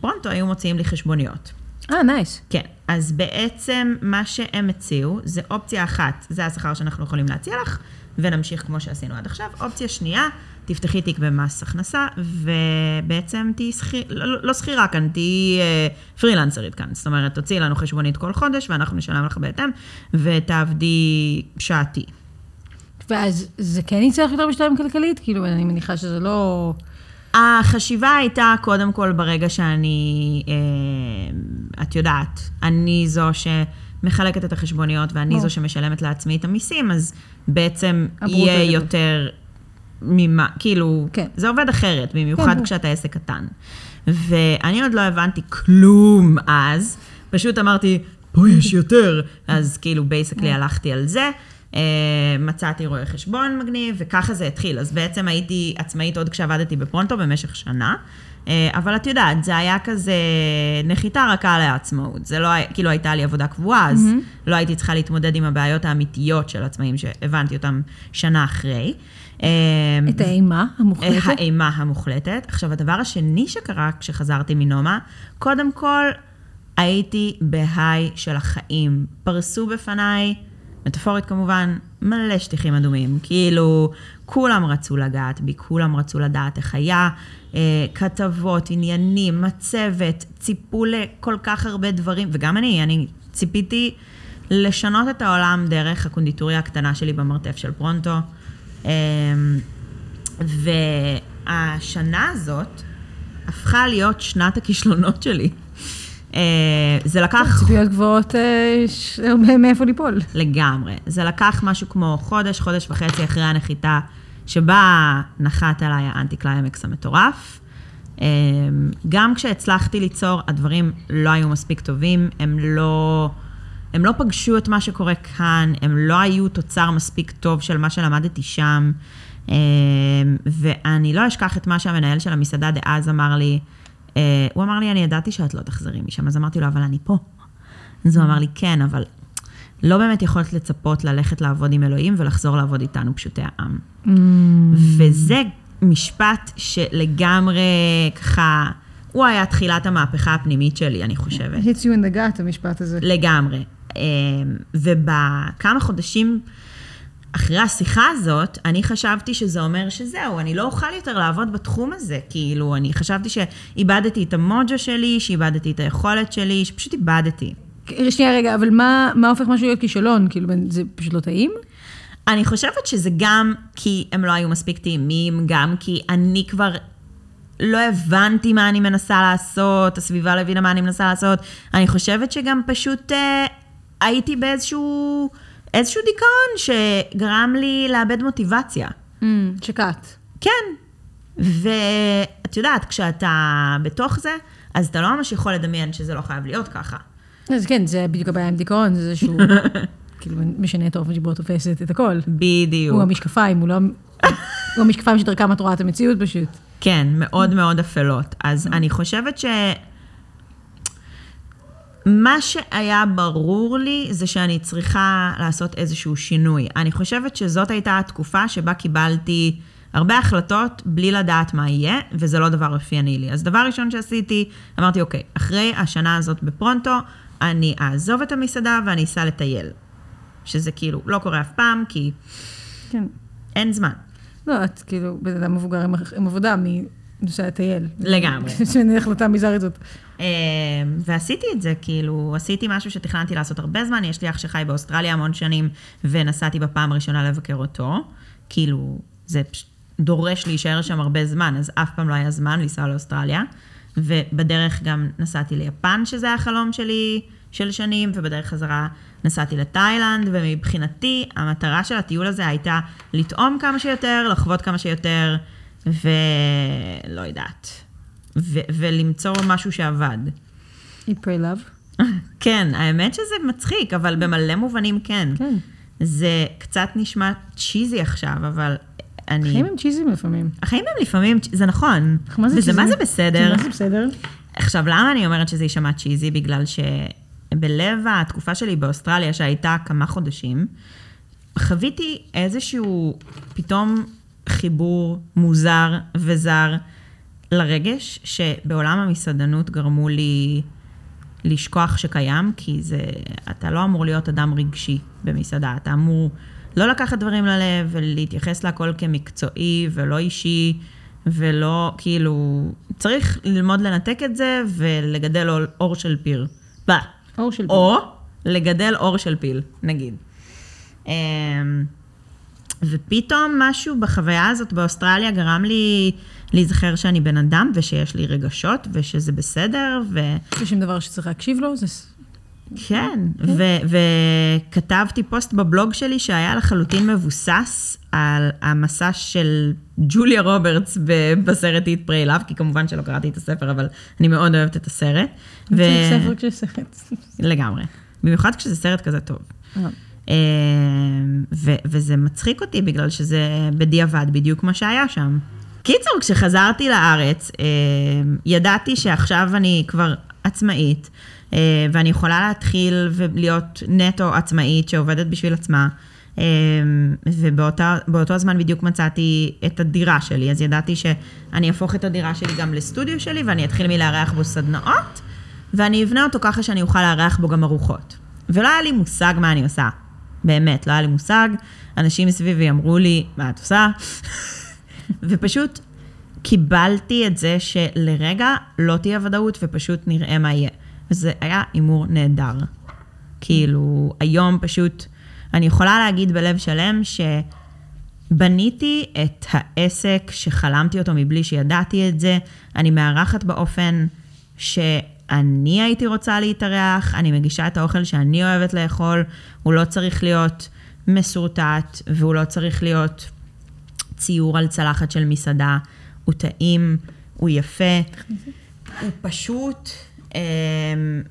פרונטו היו מוציאים לי חשבוניות. אה, nice. כן, אז בעצם מה שהם הציעו זה אופציה אחת, זה השכר שאנחנו יכולים להציע לך, ונמשיך כמו שעשינו עד עכשיו. אופציה שנייה, תפתחי תיק במס הכנסה, ובעצם תהיי שכיר, לא, לא שכירה כאן, תהיי אה, פרילנסרית כאן. זאת אומרת, תוציאי לנו חשבונית כל חודש, ואנחנו נשלם לך בהתאם, ותעבדי שעתי. ואז זה כן יצא לך יותר משתלם כלכלית? כאילו, אני מניחה שזה לא... החשיבה הייתה, קודם כל, ברגע שאני, אה, את יודעת, אני זו שמחלקת את החשבוניות ואני ברור. זו שמשלמת לעצמי את המיסים, אז בעצם יהיה יותר. יותר ממה, כאילו, כן. זה עובד אחרת, במיוחד כן. כשאתה עסק קטן. ואני עוד לא הבנתי כלום אז, פשוט אמרתי, פה יש יותר. אז כאילו, בייסקלי הלכתי על זה. אה, מצאתי רואה חשבון מגניב, וככה זה התחיל. אז בעצם הייתי עצמאית עוד כשעבדתי בפרונטו במשך שנה. אה, אבל את יודעת, זה היה כזה נחיתה רכה לעצמאות. זה לא היה, כאילו הייתה לי עבודה קבועה, אז לא הייתי צריכה להתמודד עם הבעיות האמיתיות של עצמאים, שהבנתי אותם שנה אחרי. אה, את האימה המוחלטת. האימה המוחלטת. עכשיו, הדבר השני שקרה כשחזרתי מנומה, קודם כל, הייתי בהיי של החיים. פרסו בפניי, מטאפורית כמובן, מלא שטיחים אדומים. כאילו, כולם רצו לגעת בי, כולם רצו לדעת איך היה. אה, כתבות, עניינים, מצבת, ציפו לכל כך הרבה דברים, וגם אני, אני ציפיתי לשנות את העולם דרך הקונדיטוריה הקטנה שלי במרתף של פרונטו. אה, והשנה הזאת הפכה להיות שנת הכישלונות שלי. אה, זה לקח ציפיות גבוהות, אה, יש הרבה מאיפה ליפול. לגמרי. זה לקח משהו כמו חודש, חודש וחצי אחרי הנחיתה, שבה נחת עליי האנטי קליימקס המטורף. אה, גם כשהצלחתי ליצור, הדברים לא היו מספיק טובים, הם לא, הם לא פגשו את מה שקורה כאן, הם לא היו תוצר מספיק טוב של מה שלמדתי שם. אה, ואני לא אשכח את מה שהמנהל של המסעדה דאז אמר לי, אה, הוא אמר לי, אני ידעתי שאת לא תחזרי משם, אז אמרתי לו, אבל אני פה. אז הוא אמר לי, כן, אבל לא באמת יכולת לצפות ללכת לעבוד עם אלוהים ולחזור לעבוד איתנו פשוטי העם. וזה משפט שלגמרי ככה, הוא היה תחילת המהפכה הפנימית שלי, אני חושבת. hits you in the gut, המשפט הזה. לגמרי. אה, ובכמה חודשים אחרי השיחה הזאת, אני חשבתי שזה אומר שזהו, אני לא אוכל יותר לעבוד בתחום הזה. כאילו, אני חשבתי שאיבדתי את המוג'ו שלי, שאיבדתי את היכולת שלי, שפשוט איבדתי. שנייה רגע, אבל מה, מה הופך משהו להיות כישלון? כאילו, זה פשוט לא טעים? אני חושבת שזה גם כי הם לא היו מספיק טעימים, גם כי אני כבר לא הבנתי מה אני מנסה לעשות, הסביבה לא הבינה מה אני מנסה לעשות. אני חושבת שגם פשוט אה, הייתי באיזשהו איזשהו דיכאון שגרם לי לאבד מוטיבציה. שקעת. כן. ואת יודעת, כשאתה בתוך זה, אז אתה לא ממש יכול לדמיין שזה לא חייב להיות ככה. אז כן, זה בדיוק הבעיה עם דיכאון, זה שהוא כאילו משנה את האופן שבו תופסת את הכל. בדיוק. הוא המשקפיים, הוא לא... הוא המשקפיים שדרכם את רואה את המציאות פשוט. כן, מאוד מאוד אפלות. אז אני חושבת ש... מה שהיה ברור לי זה שאני צריכה לעשות איזשהו שינוי. אני חושבת שזאת הייתה התקופה שבה קיבלתי הרבה החלטות בלי לדעת מה יהיה, וזה לא דבר אופייני לי. אז דבר ראשון שעשיתי, אמרתי, אוקיי, אחרי השנה הזאת בפרונטו, אני אעזוב את המסעדה ואני אסע לטייל. שזה כאילו לא קורה אף פעם, כי כן. אין זמן. לא, את כאילו בן אדם מבוגר עם, עם עבודה מנוסע לטייל. לגמרי. שאני החלטה מזערית זאת. אה, ועשיתי את זה, כאילו, עשיתי משהו שתכננתי לעשות הרבה זמן, יש לי אח שחי באוסטרליה המון שנים, ונסעתי בפעם הראשונה לבקר אותו. כאילו, זה. דורש להישאר שם הרבה זמן, אז אף פעם לא היה זמן לנסוע לאוסטרליה. ובדרך גם נסעתי ליפן, שזה היה החלום שלי של שנים, ובדרך חזרה נסעתי לתאילנד, ומבחינתי, המטרה של הטיול הזה הייתה לטעום כמה שיותר, לחוות כמה שיותר, ולא יודעת. ו- ולמצוא משהו שעבד. eat pray love. כן, האמת שזה מצחיק, אבל במלא מובנים כן. כן. זה קצת נשמע צ'יזי עכשיו, אבל אני... החיים הם צ'יזים לפעמים. החיים הם לפעמים, זה נכון. מה זה וזה? מה זה בסדר. מה זה בסדר? עכשיו, למה אני אומרת שזה יישמע צ'יזי? בגלל שבלב התקופה שלי באוסטרליה, שהייתה כמה חודשים, חוויתי איזשהו פתאום חיבור מוזר וזר לרגש, שבעולם המסעדנות גרמו לי לשכוח שקיים, כי זה, אתה לא אמור להיות אדם רגשי במסעדה, אתה אמור לא לקחת דברים ללב ולהתייחס להכל כמקצועי ולא אישי. ולא, כאילו, צריך ללמוד לנתק את זה ולגדל אור, אור של פיר. ב. אור של או לגדל אור של פיל, נגיד. אמ, ופתאום משהו בחוויה הזאת באוסטרליה גרם לי להיזכר שאני בן אדם ושיש לי רגשות ושזה בסדר ו... יש שם דבר שצריך להקשיב לו, זה... כן, ו- וכתבתי פוסט בבלוג שלי שהיה לחלוטין מבוסס על המסע של ג'וליה רוברטס בסרט Eat Pray Love, כי כמובן שלא קראתי את הספר, אבל אני מאוד אוהבת את הסרט. ו- ספר כשסרט. לגמרי. במיוחד כשזה סרט כזה טוב. אה. ו- וזה מצחיק אותי בגלל שזה בדיעבד בדיוק מה שהיה שם. קיצור, כשחזרתי לארץ, אה, ידעתי שעכשיו אני כבר עצמאית, אה, ואני יכולה להתחיל ולהיות נטו עצמאית שעובדת בשביל עצמה. אה, ובאותו הזמן בדיוק מצאתי את הדירה שלי, אז ידעתי שאני אהפוך את הדירה שלי גם לסטודיו שלי, ואני אתחיל מלארח בו סדנאות, ואני אבנה אותו ככה שאני אוכל לארח בו גם ארוחות. ולא היה לי מושג מה אני עושה. באמת, לא היה לי מושג. אנשים מסביבי אמרו לי, מה את עושה? ופשוט קיבלתי את זה שלרגע לא תהיה ודאות ופשוט נראה מה יהיה. וזה היה הימור נהדר. כאילו, היום פשוט, אני יכולה להגיד בלב שלם שבניתי את העסק שחלמתי אותו מבלי שידעתי את זה. אני מארחת באופן שאני הייתי רוצה להתארח, אני מגישה את האוכל שאני אוהבת לאכול, הוא לא צריך להיות מסורטט והוא לא צריך להיות ציור על צלחת של מסעדה, הוא טעים, הוא יפה, הוא פשוט, אמ,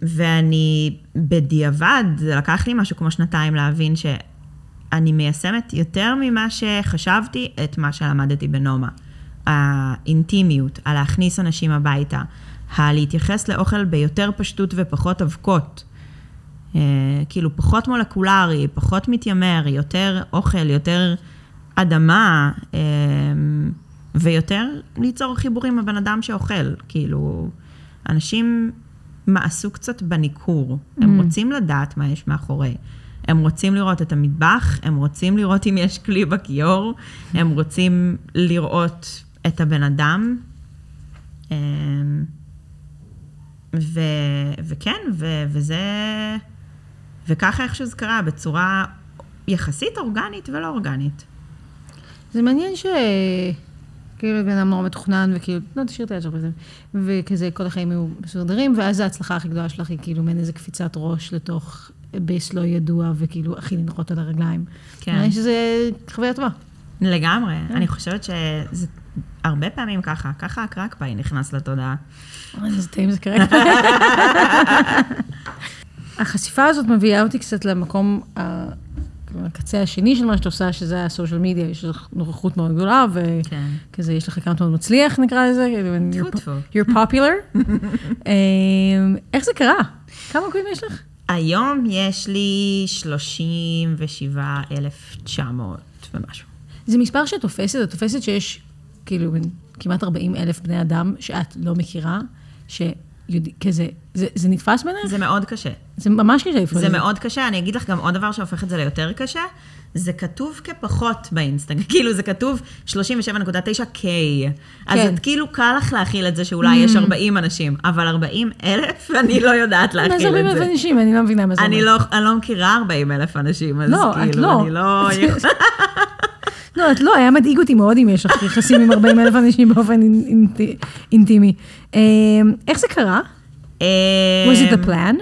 ואני בדיעבד, זה לקח לי משהו כמו שנתיים להבין שאני מיישמת יותר ממה שחשבתי את מה שלמדתי בנומה. האינטימיות, הלהכניס אנשים הביתה, הלהתייחס לאוכל ביותר פשטות ופחות אבקות. אה, כאילו פחות מולקולרי, פחות מתיימר, יותר אוכל, יותר אדמה, אה, ויותר ליצור חיבורים עם הבן אדם שאוכל. כאילו, אנשים מאסו קצת בניכור. הם רוצים לדעת מה יש מאחורי. הם רוצים לראות את המטבח, הם רוצים לראות אם יש כלי בכיור, הם רוצים לראות את הבן אדם. אה, ו, וכן, ו, וזה... וככה איכשהו זה קרה, בצורה יחסית אורגנית ולא אורגנית. זה מעניין ש... כאילו בן אדם נורא מתוכנן, וכאילו, לא, תשאיר את היד שלך בזה. וכזה, כל החיים היו מסודרים, ואז ההצלחה הכי גדולה שלך היא כאילו מעין איזה קפיצת ראש לתוך ביס לא ידוע, וכאילו הכי לנחות על הרגליים. כן. נראה שזה חוויה טובה. לגמרי. אני חושבת שזה הרבה פעמים ככה, ככה הקרק פאי נכנס לתודעה. איזה טעים זה כרגע. החשיפה הזאת מביאה אותי קצת למקום, הקצה השני של מה שאת עושה, שזה ה social media, יש לך נוכחות מאוד גדולה, כן. וכזה, יש לך account מאוד מצליח, נקרא לזה, you're, popular. אמ, איך זה קרה? כמה עוקבים יש לך? היום יש לי 37,900 ומשהו. זה מספר שאת תופסת, את תופסת שיש כאילו כמעט 40 אלף בני אדם שאת לא מכירה, שכזה, זה, זה נתפס בעינייך? זה מאוד קשה. זה ממש קשה לפעמים. זה מאוד קשה, אני אגיד לך גם עוד דבר שהופך את זה ליותר קשה, זה כתוב כפחות באינסטגרם, כאילו זה כתוב 37.9K. אז כן. את כאילו קל לך להכיל את זה שאולי יש 40 אנשים, אבל 40 אלף, אני לא יודעת מה זה להכיל 40 את אלף זה. אנשים? אני לא מבינה מה זה אומר. אני לא מכירה 40 אלף אנשים, אז לא, את כאילו, לא. אני לא... לא, את לא, היה מדאיג אותי מאוד אם יש לך יחסים עם 40 אלף אנשים באופן אינ- אינט- אינטימי. אמ, איך זה קרה? אמ, was it the plan?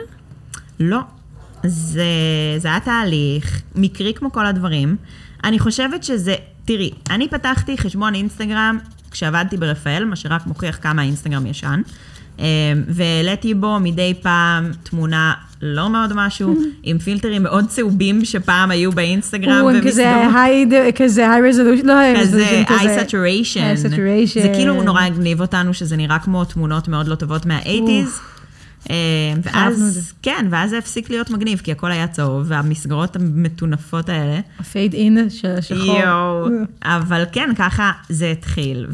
לא. זה, זה היה תהליך מקרי כמו כל הדברים. אני חושבת שזה, תראי, אני פתחתי חשבון אינסטגרם כשעבדתי ברפאל, מה שרק מוכיח כמה האינסטגרם ישן, אמ, והעליתי בו מדי פעם תמונה לא מאוד משהו, עם פילטרים מאוד צהובים שפעם היו באינסטגרם, עם כזה כזה high resolution, לא high כזה resolution, high saturation. high saturation. זה כאילו נורא הגניב אותנו, שזה נראה כמו תמונות מאוד לא טובות מה-80's. אהבנו את זה. ואז, כן, ואז זה הפסיק להיות מגניב, כי הכל היה צהוב, והמסגרות המטונפות האלה. ה fade in של שחור. יואו. אבל כן, ככה זה התחיל.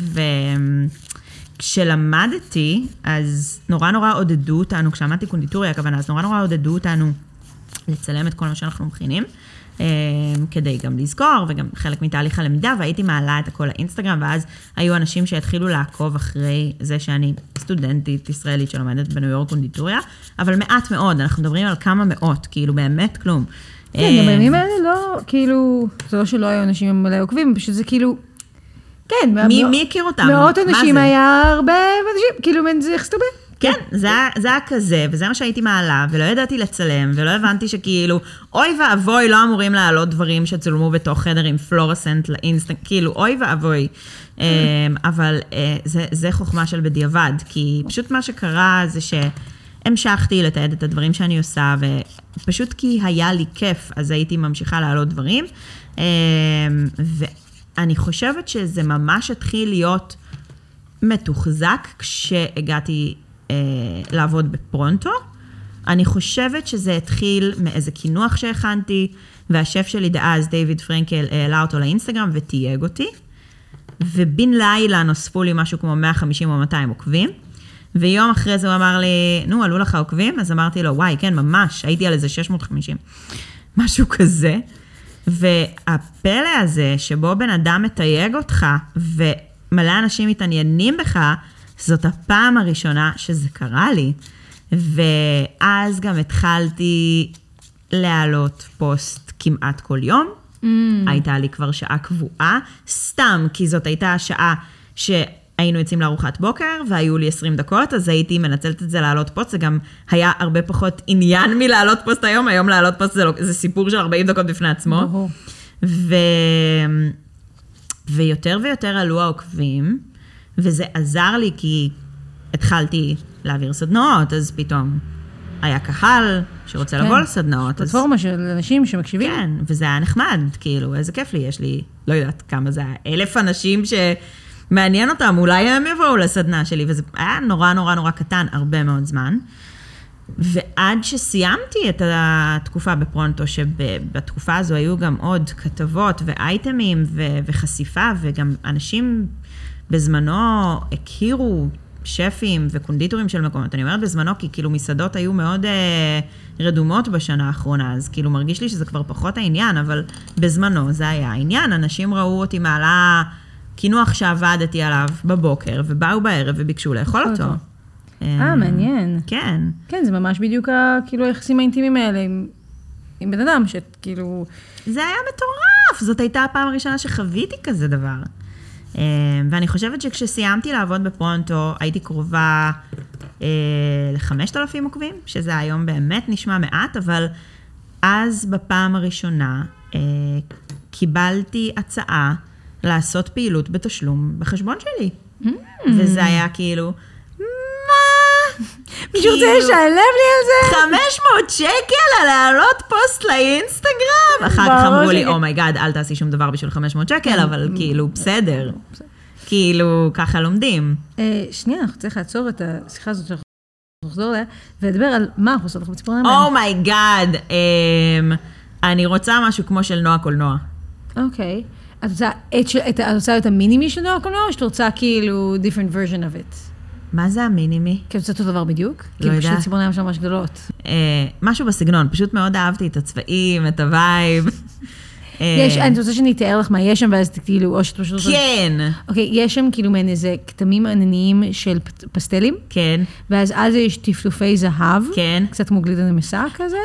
וכשלמדתי, אז נורא נורא עודדו אותנו, כשלמדתי קונדיטוריה הכוונה, אז נורא נורא עודדו אותנו לצלם את כל מה שאנחנו מכינים. אה, כדי גם לזכור, וגם חלק מתהליך הלמידה, והייתי מעלה את הכל לאינסטגרם, ואז היו אנשים שהתחילו לעקוב אחרי זה שאני סטודנטית ישראלית שלומדת בניו יורק קונדיטוריה, אבל מעט מאוד, אנחנו מדברים על כמה מאות, כאילו באמת כלום. כן, גם בימים האלה לא, כאילו, זה לא שלא היו אנשים מלא עוקבים, פשוט זה כאילו, כן. מי- מא- מי הכיר אותם? מאות אנשים? היה הרבה אנשים, כאילו, זה הרבה. כן, זה היה, זה היה כזה, וזה מה שהייתי מעלה, ולא ידעתי לצלם, ולא הבנתי שכאילו, אוי ואבוי, לא אמורים להעלות דברים שצולמו בתוך חדר עם פלורסנט לאינסטנט, כאילו, אוי ואבוי. אמ, אבל אה, זה, זה חוכמה של בדיעבד, כי פשוט מה שקרה זה שהמשכתי לתעד את הדברים שאני עושה, ופשוט כי היה לי כיף, אז הייתי ממשיכה להעלות דברים. אמ, ואני חושבת שזה ממש התחיל להיות מתוחזק כשהגעתי אה, לעבוד בפרונטו. אני חושבת שזה התחיל מאיזה קינוח שהכנתי, והשף שלי דאז, דיוויד פרנקל, העלה אותו לאינסטגרם ותייג אותי. ובן לילה נוספו לי משהו כמו 150 או 200 עוקבים. ויום אחרי זה הוא אמר לי, נו, עלו לך עוקבים? אז אמרתי לו, וואי, כן, ממש, הייתי על איזה 650. משהו כזה. והפלא הזה, שבו בן אדם מתייג אותך, ומלא אנשים מתעניינים בך, זאת הפעם הראשונה שזה קרה לי. ואז גם התחלתי להעלות פוסט כמעט כל יום. Mm. הייתה לי כבר שעה קבועה, סתם, כי זאת הייתה השעה שהיינו יוצאים לארוחת בוקר, והיו לי 20 דקות, אז הייתי מנצלת את זה להעלות פוסט, זה גם היה הרבה פחות עניין מלהעלות פוסט היום, היום להעלות פוסט זה, לא, זה סיפור של 40 דקות בפני עצמו. ברור. ו... ויותר ויותר עלו העוקבים, וזה עזר לי כי התחלתי להעביר סדנאות, אז פתאום היה קהל שרוצה כן. לבוא לסדנאות. אז... פלטפורמה של אנשים שמקשיבים. כן, וזה היה נחמד, כאילו, איזה כיף לי, יש לי, לא יודעת כמה זה היה, אלף אנשים שמעניין אותם, אולי הם יבואו לסדנה שלי, וזה היה נורא נורא נורא קטן, הרבה מאוד זמן. ועד שסיימתי את התקופה בפרונטו, שבתקופה הזו היו גם עוד כתבות ואייטמים ו- וחשיפה, וגם אנשים בזמנו הכירו שפים וקונדיטורים של מקומות. אני אומרת בזמנו, כי כאילו מסעדות היו מאוד אה, רדומות בשנה האחרונה, אז כאילו מרגיש לי שזה כבר פחות העניין, אבל בזמנו זה היה העניין. אנשים ראו אותי מעלה קינוח שעבדתי עליו בבוקר, ובאו בערב וביקשו לאכול לאכול אותו. אה, מעניין. כן. כן, זה ממש בדיוק ה- כאילו היחסים האינטימיים האלה עם, עם בן אדם, שכאילו... זה היה מטורף, זאת הייתה הפעם הראשונה שחוויתי כזה דבר. אה, ואני חושבת שכשסיימתי לעבוד בפרונטו, הייתי קרובה אה, ל-5,000 עוקבים, שזה היום באמת נשמע מעט, אבל אז בפעם הראשונה אה, קיבלתי הצעה לעשות פעילות בתשלום בחשבון שלי. Mm. וזה היה כאילו, מה? מישהו רוצה כאילו, לשלם לי על זה? 500 שקל על להעלות פוסט לאינסטגרם. אחר כך אמרו לי. oh my god, אל תעשי שום דבר בשביל 500 שקל, אבל כאילו, בסדר. כאילו, ככה לומדים. אה, שנייה, אנחנו צריכים לעצור את השיחה הזאת שאנחנו נחזור אליה, ולדבר על מה אנחנו עושות לך בציפורניים. oh my god, אמ, אני רוצה משהו כמו של נועה קולנוע. אוקיי. את רוצה את את את רוצה את ה mini me של נועה קולנוע, או שאת רוצה כאילו different version of it? מה זה ה mini me? כי את רוצה אותו דבר בדיוק? לא פשוט יודעת. הציפורניים שלו ממש גדולות. אה, משהו בסגנון, פשוט מאוד אהבתי את הצבעים, את ה vibe. אה, יש, אני רוצה שאני אתאר לך מה יש שם, ואז כאילו, או שאת פשוט... כן, אוקיי, יש שם כאילו מעין איזה כתמים ענניים של פסטלים, כן, ואז על זה יש טפטופי זהב. כן. קצת כמו גלידה נמסה כזה.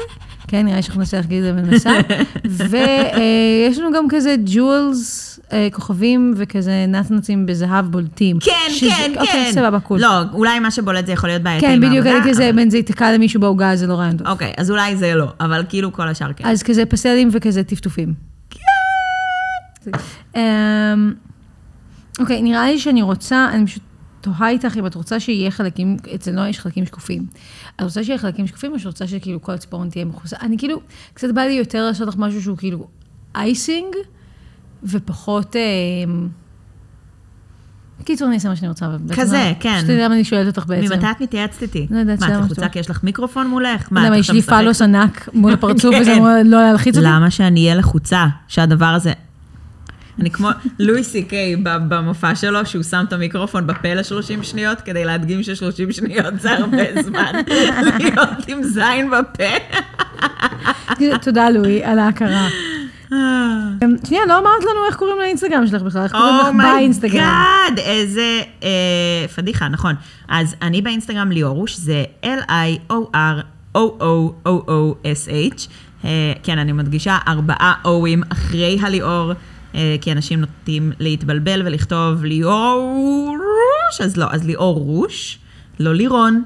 כן, נראה לי שאנחנו נעשה לך גלידה נמסה. ויש לנו גם כזה ג'ולס, כוכבים וכזה נצנצים בזהב בולטים. כן, שזה- כן, כן. אוקיי, סבבה, קול. לא, אולי מה שבולט זה יכול להיות בעייתי כן, בדיוק, אני כזה, בין זה ייתקע למישהו בעוגה, זה לא רעיון טוב. אוקיי, אז אולי זה לא, אבל כאילו כל השאר כן. אז כזה פסטלים וכזה טפטופים. כן. אוקיי, נראה לי שאני רוצה, אני פשוט תוהה איתך אם את רוצה שיהיה חלקים, אצל נועה יש חלקים שקופים. את רוצה שיהיה חלקים שקופים או שאת רוצה שכאילו כל הציפורן תהיה מכוסה? אני כאילו, קצת בא לי יותר לעשות לך משהו שהוא כאילו אייסינג, ופחות... אה, קיצור, אני אעשה מה שאני רוצה. כזה, לא- כן. פשוט למה אני שואלת אותך בעצם. ממתי את מתייעצת איתי? לא יודעת, מה, את לחוצה. כי יש לך מיקרופון מולך? למה, מה, את יש עכשיו לי? פלוס ענק מול הפרצוף, כן. וזה אמור לא להלחיץ אותי? למה שאני אהיה לחוצה שהדבר הזה... אני כמו לואי סי קיי במופע שלו, שהוא שם את המיקרופון בפה ל-30 שניות, כדי להדגים ש-30 שניות זה הרבה זמן להיות עם זין בפה. תודה, לואי, על ההכרה. אמ, שנייה, לא אמרת לנו איך קוראים לאינסטגרם שלך בכלל, איך קוראים לך באינסטגרם. oh my god, איזה אה, פדיחה, נכון. אז אני באינסטגרם ליאורוש, זה L-I-O-R-O-O-O-O-S-H. אה, כן, אני מדגישה ארבעה O'ים אחרי הליאור, אה, כי אנשים נוטים להתבלבל ולכתוב ליאור רוש, אז לא, אז ליאור רוש, לא לירון,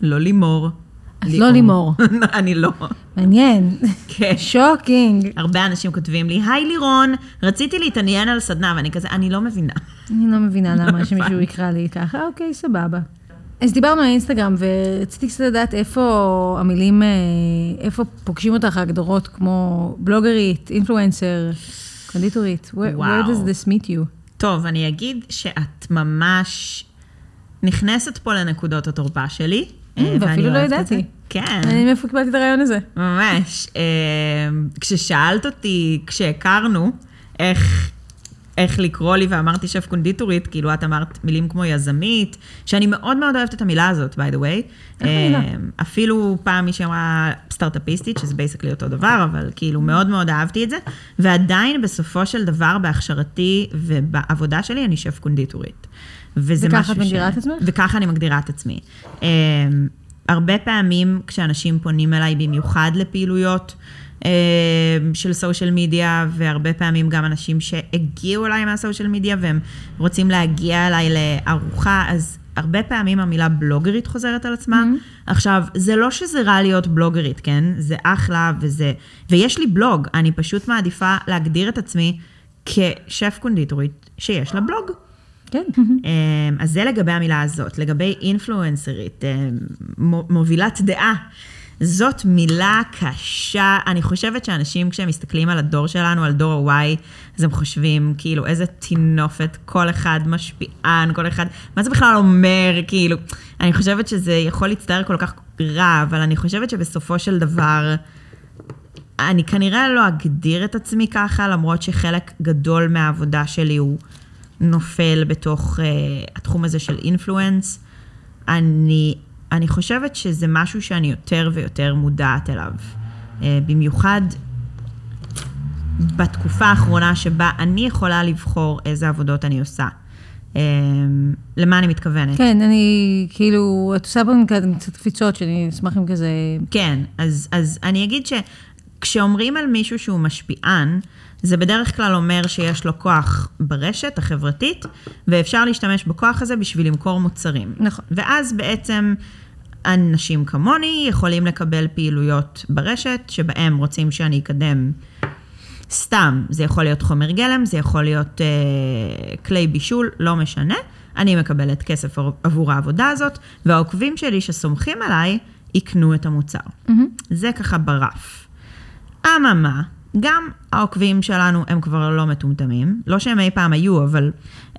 לא לימור. את לא לימור. אני לא. מעניין. כן. שוקינג. הרבה אנשים כותבים לי, היי לירון, רציתי להתעניין על סדנה, ואני כזה, אני לא מבינה. אני לא מבינה למה שמישהו יקרא לי ככה, אוקיי, סבבה. אז דיברנו על אינסטגרם, ורציתי קצת לדעת איפה המילים, אה, איפה פוגשים אותך ההגדרות כמו בלוגרית, אינפלואנסר, קונדיטורית. Where, where does this meet you? טוב, אני אגיד שאת ממש נכנסת פה לנקודות התורפה שלי. Mm, אה, ואפילו לא ידעתי. כן. אני מאיפה קיבלתי את הרעיון הזה? ממש. אה, כששאלת אותי, כשהכרנו, איך, איך לקרוא לי ואמרתי שף קונדיטורית, כאילו את אמרת מילים כמו יזמית, שאני מאוד מאוד אוהבת את המילה הזאת, by the way. אה, אפילו פעם מישהי אמרה סטארט-אפיסטית, שזה basically אותו דבר, אבל כאילו מאוד מאוד אהבתי את זה. ועדיין בסופו של דבר בהכשרתי ובעבודה שלי אני שף קונדיטורית. וזה וככה משהו את מגדירה ש... את עצמך? וככה אני מגדירה את עצמי. Um, הרבה פעמים כשאנשים פונים אליי במיוחד לפעילויות של סושיאל מדיה, והרבה פעמים גם אנשים שהגיעו אליי מהסושיאל מדיה והם רוצים להגיע אליי לארוחה, אז הרבה פעמים המילה בלוגרית חוזרת על עצמה. Mm-hmm. עכשיו, זה לא שזה רע להיות בלוגרית, כן? זה אחלה וזה... ויש לי בלוג, אני פשוט מעדיפה להגדיר את עצמי כשף קונדיטורית שיש לה בלוג. כן. אמ, אז זה לגבי המילה הזאת. לגבי אינפלואנסרית, מו- מובילת דעה, זאת מילה קשה. אני חושבת שאנשים, כשהם מסתכלים על הדור שלנו, על דור ה-Y, אז הם חושבים, כאילו, איזה טינופת, כל אחד משפיען, כל אחד, מה זה בכלל אומר, כאילו, אני חושבת שזה יכול להצטער כל כך רע, אבל אני חושבת שבסופו של דבר, אני כנראה לא אגדיר את עצמי ככה, למרות שחלק גדול מהעבודה שלי הוא נופל בתוך uh, התחום הזה של אינפלואנס. אני, אני חושבת שזה משהו שאני יותר ויותר מודעת אליו. Uh, במיוחד בתקופה האחרונה שבה אני יכולה לבחור איזה עבודות אני עושה. Uh, למה אני מתכוונת? כן, אני, כאילו, את עושה פה קצת קפיצות, שאני אשמח אם כזה... כן, אז, אז אני אגיד שכשאומרים על מישהו שהוא משפיען, זה בדרך כלל אומר שיש לו כוח ברשת החברתית, ואפשר להשתמש בכוח הזה בשביל למכור מוצרים. נכון. ואז בעצם אנשים כמוני יכולים לקבל פעילויות ברשת, שבהם רוצים שאני אקדם סתם, זה יכול להיות חומר גלם, זה יכול להיות אה, כלי בישול, לא משנה. אני מקבלת כסף עבור העבודה הזאת, והעוקבים שלי שסומכים עליי, יקנו את המוצר. זה ככה ברף. אממה, גם העוקבים שלנו הם כבר לא מטומטמים. לא שהם אי פעם היו, אבל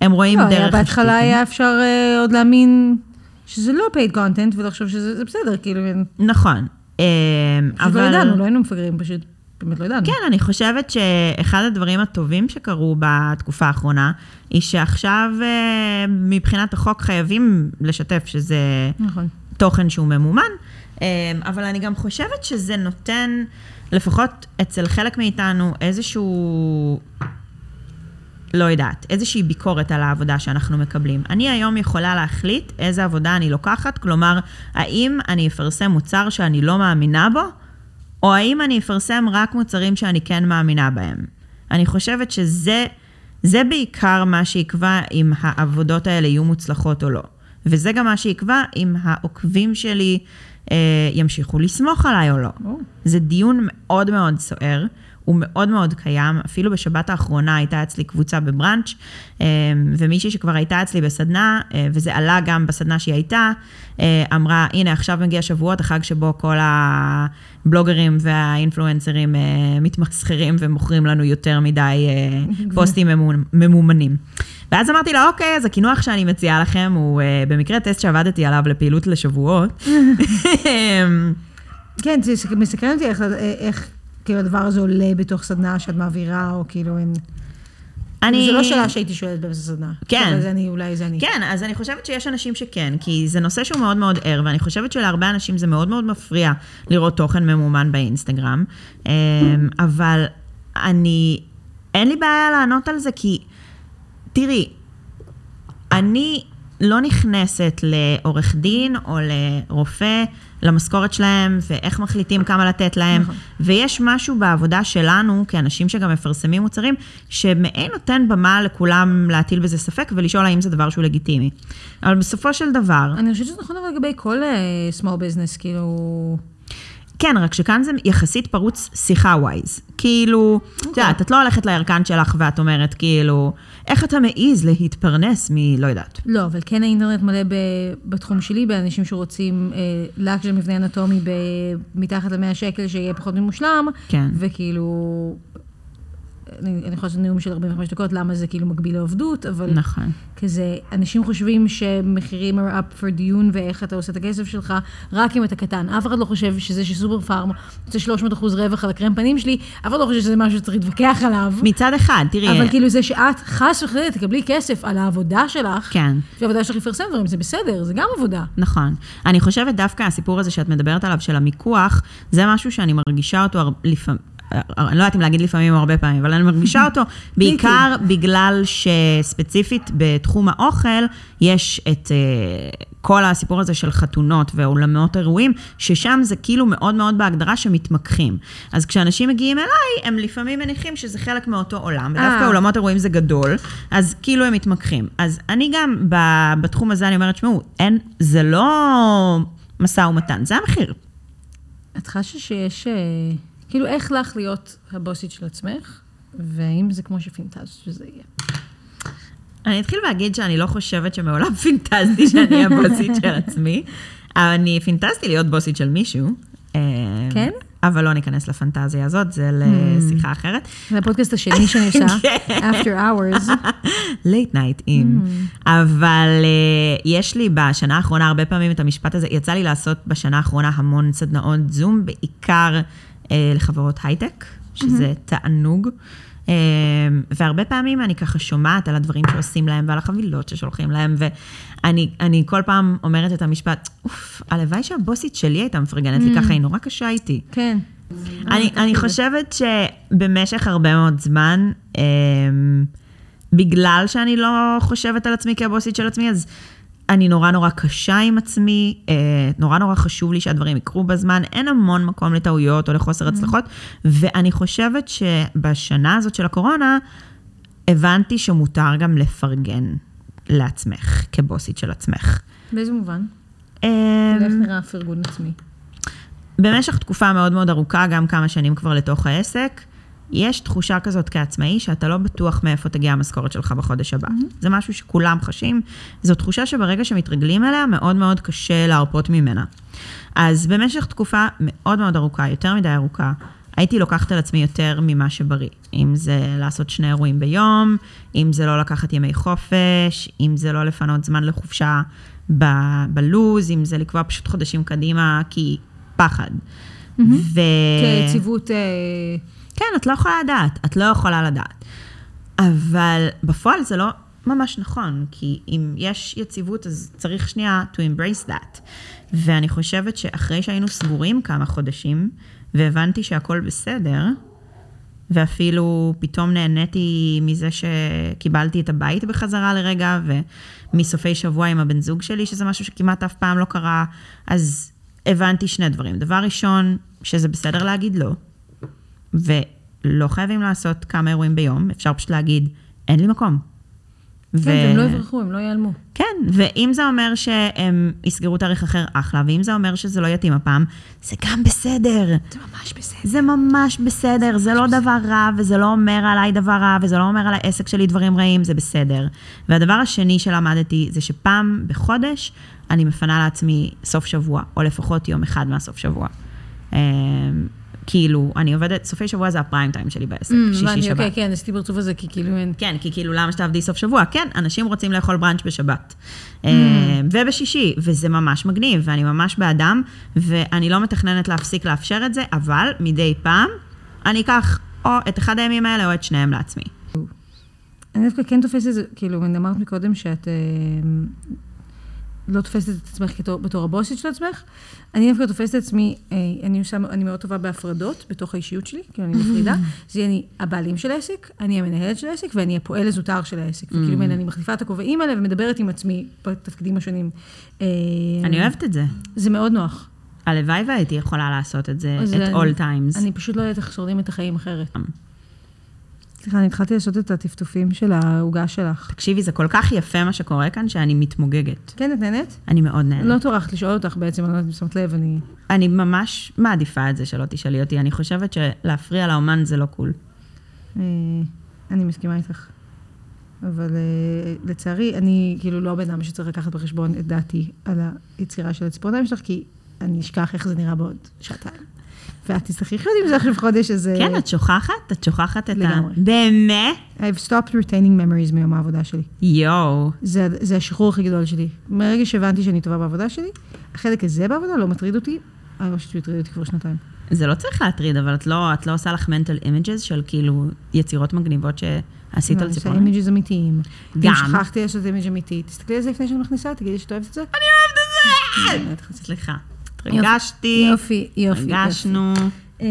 הם רואים לא, דרך היה בהתחלה. היה אפשר אה, עוד להאמין שזה לא paid content, ולחשוב שזה זה בסדר, כאילו, נכון. אה, פשוט לא ידענו, לא היינו מפגרים, פשוט באמת לא ידענו. כן, אני חושבת שאחד הדברים הטובים שקרו בתקופה האחרונה, היא שעכשיו אה, מבחינת החוק חייבים לשתף שזה נכון. תוכן שהוא ממומן, אה, אבל אני גם חושבת שזה נותן, לפחות אצל חלק מאיתנו, איזשהו... לא יודעת, איזושהי ביקורת על העבודה שאנחנו מקבלים. אני היום יכולה להחליט איזה עבודה אני לוקחת, כלומר, האם אני אפרסם מוצר שאני לא מאמינה בו, או האם אני אפרסם רק מוצרים שאני כן מאמינה בהם. אני חושבת שזה זה בעיקר מה שיקבע אם העבודות האלה יהיו מוצלחות או לא. וזה גם מה שיקבע אם העוקבים שלי ימשיכו לסמוך עליי או לא. זה דיון מאוד מאוד סוער, הוא מאוד מאוד קיים. אפילו בשבת האחרונה הייתה אצלי קבוצה בבראנץ', אה, ומישהי שכבר הייתה אצלי בסדנה, אה, וזה עלה גם בסדנה שהיא הייתה, אה, אמרה, הנה, עכשיו מגיע שבועות, החג שבו כל הבלוגרים והאינפלואנסרים אה, מתמסחרים ומוכרים לנו יותר מדי פוסטים ממומ- ממומנים. ואז אמרתי לה, אוקיי, אז הקינוח שאני מציעה לכם הוא במקרה טסט שעבדתי עליו לפעילות לשבועות. כן, זה סק- מסקרן אותי איך, איך כאילו הדבר הזה עולה בתוך סדנה שאת מעבירה, או כאילו אין... אני... זה לא שאלה שהייתי שואלת באיזה סדנה. כן. אבל זה אני, אולי זה אני. כן, אז אני חושבת שיש אנשים שכן, כי זה נושא שהוא מאוד מאוד ער, ואני חושבת שלהרבה אנשים זה מאוד מאוד מפריע לראות תוכן ממומן באינסטגרם, אמ, אבל אני, אין לי בעיה לענות על זה, כי תראי, אני לא נכנסת לעורך דין או לרופא, למשכורת שלהם, ואיך מחליטים כמה לתת להם. נכון. ויש משהו בעבודה שלנו, כאנשים שגם מפרסמים מוצרים, שמעין נותן במה לכולם להטיל בזה ספק ולשאול האם זה דבר שהוא לגיטימי. אבל בסופו של דבר, אני חושבת שזה נכון אבל לגבי כל אה, small business, כאילו... כן, רק שכאן זה יחסית פרוץ שיחה ווייז. כאילו, את אוקיי. יודעת, את לא הולכת לירקן שלך ואת אומרת, כאילו, איך אתה מעז להתפרנס מ... לא יודעת. לא, אבל כן האינטרנט מלא ב, בתחום שלי, באנשים שרוצים אה, לק של מבנה אנטומי ב, מתחת ל-100 שקל, שיהיה פחות ממושלם, כן. וכאילו... אני, אני יכולה לעשות נאום של 45 דקות, למה זה כאילו מקביל לעובדות, אבל נכון. כזה, אנשים חושבים שמחירים are up for דיון ואיך אתה עושה את הכסף שלך, רק אם אתה קטן. אף אחד לא חושב שזה שסופר פארם רוצה 300 אחוז רווח על הקרם פנים שלי, אף אחד לא חושב שזה משהו שצריך להתווכח עליו. מצד אחד, תראי, אבל כאילו זה שאת, חס וחלילה, תקבלי כסף על העבודה שלך, כן. שהעבודה שלך לפרסם דברים, זה בסדר, זה גם עבודה. נכון. אני חושבת דווקא הסיפור הזה שאת מדברת עליו, של המיקוח, זה משהו שאני מרגישה אותו הר- לפעמים. אני לא יודעת אם להגיד לפעמים או הרבה פעמים, אבל אני מרגישה אותו בעיקר בגלל שספציפית בתחום האוכל, יש את uh, כל הסיפור הזה של חתונות ואולמות אירועים, ששם זה כאילו מאוד מאוד בהגדרה שמתמקחים. אז כשאנשים מגיעים אליי, הם לפעמים מניחים שזה חלק מאותו עולם, ודווקא אה. אולמות אירועים זה גדול, אז כאילו הם מתמקחים. אז אני גם ב- בתחום הזה, אני אומרת, שמעו, אין, זה לא משא ומתן, זה המחיר. את חשה שיש, אה, כאילו, איך לך להיות הבוסית של עצמך, והאם זה כמו שפינטז שזה יהיה. אני אתחיל להגיד שאני לא חושבת שמעולם פינטזתי שאני הבוסית של עצמי, אני פינטזתי להיות בוסית של מישהו. אה, כן? אבל לא ניכנס לפנטזיה הזאת, זה לשיחה אחרת. זה הפודקאסט השני שאני עושה, כן. After Hours. late night עם. אבל uh, יש לי בשנה האחרונה הרבה פעמים את המשפט הזה, יצא לי לעשות בשנה האחרונה המון סדנאות זום, בעיקר לחברות הייטק, שזה תענוג. Um, והרבה פעמים אני ככה שומעת על הדברים שעושים להם ועל החבילות ששולחים להם, ואני אני כל פעם אומרת את המשפט, אוף, הלוואי שהבוסית שלי הייתה מפרגנת לי ככה, היא נורא קשה איתי. כן. אני, אני חושבת שבמשך הרבה מאוד זמן, אמ, בגלל שאני לא חושבת על עצמי כבוסית של עצמי, אז אני נורא נורא קשה עם עצמי, אה, נורא נורא חשוב לי שהדברים יקרו בזמן, אין המון מקום לטעויות או לחוסר הצלחות, ואני חושבת שבשנה הזאת של הקורונה, הבנתי שמותר גם לפרגן לעצמך, כבוסית של עצמך. באיזה מובן? אמ, איך נראה פרגון עצמי? במשך תקופה מאוד מאוד ארוכה, גם כמה שנים כבר לתוך העסק, יש תחושה כזאת כעצמאי, שאתה לא בטוח מאיפה תגיע המשכורת שלך בחודש הבא. Mm-hmm. זה משהו שכולם חשים. זו תחושה שברגע שמתרגלים אליה, מאוד מאוד קשה להרפות ממנה. אז במשך תקופה מאוד מאוד ארוכה, יותר מדי ארוכה, הייתי לוקחת על עצמי יותר ממה שבריא. אם זה לעשות שני אירועים ביום, אם זה לא לקחת ימי חופש, אם זה לא לפנות זמן לחופשה ב- בלוז, אם זה לקבוע פשוט חודשים קדימה, כי פחד. ו... כיציבות... כן, את לא יכולה לדעת, את לא יכולה לדעת. אבל בפועל זה לא ממש נכון, כי אם יש יציבות, אז צריך שנייה to embrace that. ואני חושבת שאחרי שהיינו סגורים כמה חודשים, והבנתי שהכל בסדר, ואפילו פתאום נהניתי מזה שקיבלתי את הבית בחזרה לרגע, ומסופי שבוע עם הבן זוג שלי, שזה משהו שכמעט אף פעם לא קרה, אז הבנתי שני דברים. דבר ראשון, שזה בסדר להגיד לא, ולא חייבים לעשות כמה אירועים ביום, אפשר פשוט להגיד, אין לי מקום. כן, והם לא יברחו, הם לא ייעלמו. כן, ואם זה אומר שהם יסגרו תאריך אחר, אחלה, ואם זה אומר שזה לא יתאים הפעם, זה גם בסדר. זה ממש בסדר. זה ממש בסדר, זה לא דבר רע, וזה לא אומר עליי דבר רע, וזה לא אומר על העסק שלי דברים רעים, זה בסדר. והדבר השני שלמדתי, זה שפעם בחודש אני מפנה לעצמי סוף שבוע, או לפחות יום אחד מהסוף שבוע. כאילו, אני עובדת, סופי שבוע זה הפריים טיים שלי בעסק, שישי הבנתי, שבת. אוקיי, כן, עשיתי פרצוף הזה, כי כאילו אין... כן, כי כאילו, למה שתעבדי סוף שבוע? כן, אנשים רוצים לאכול בראנץ' בשבת. אה, ובשישי, וזה ממש מגניב, ואני ממש באדם, ואני לא מתכננת להפסיק לאפשר את זה, אבל מדי פעם אני אקח או את אחד הימים האלה או את שניהם לעצמי. אני דווקא כן תופסת את זה, כאילו, אמרת מקודם שאת... לא תופסת את עצמך כתור, בתור הבוסית של עצמך. אני דווקא תופסת את עצמי, אה, אני עושה, אני מאוד טובה בהפרדות בתוך האישיות שלי, כאילו אני מפרידה. זה יהיה אני הבעלים של העסק, אני המנהלת של העסק, ואני הפועל הזוטר של העסק. וכאילו, מעין, אני מחליפה את הכובעים האלה ומדברת עם עצמי בתפקידים השונים. אה, אני אוהבת את זה. זה מאוד נוח. הלוואי והייתי יכולה לעשות את זה את all times. אני פשוט לא יודעת איך שורדים את החיים אחרת. סליחה, אני התחלתי לעשות את הטפטופים של העוגה שלך. תקשיבי, זה כל כך יפה מה שקורה כאן, שאני מתמוגגת. כן, את נהנית? אני מאוד נהנית. לא טורחת לשאול אותך בעצם, אני לא יודעת אם שמת לב, אני... אני ממש מעדיפה את זה שלא תשאלי אותי. אני חושבת שלהפריע לאומן זה לא קול. אה, אני מסכימה איתך. אבל אה, לצערי, אני כאילו לא הבן אדם שצריך לקחת בחשבון את דעתי על היצירה של הציפורניים שלך, כי אני אשכח איך זה נראה בעוד שעתיים. ואת תצטרכי לחיות עם זה עכשיו חודש, אז... אה, כן, את שוכחת? את שוכחת את ה... לגמרי. באמת? I've stopped retaining memories מיום העבודה שלי. יואו. זה, זה השחרור הכי גדול שלי. מרגע שהבנתי שאני טובה בעבודה שלי, החלק הזה בעבודה לא מטריד אותי, אני לא חושבת שהוא הטריד אותי כבר שנתיים. זה לא צריך להטריד, אבל את לא, את לא עושה לך mental images של כאילו יצירות מגניבות שעשית על אני עושה? images אמיתיים. גם. אם שכחתי לעשות image אמיתי, תסתכלי על זה לפני שאת מכניסה, תגידי שאת אוהבת את זה. אני אוהבת את זה! סליחה. התרגשתי, יופי, יופי. התרגשנו. אמ,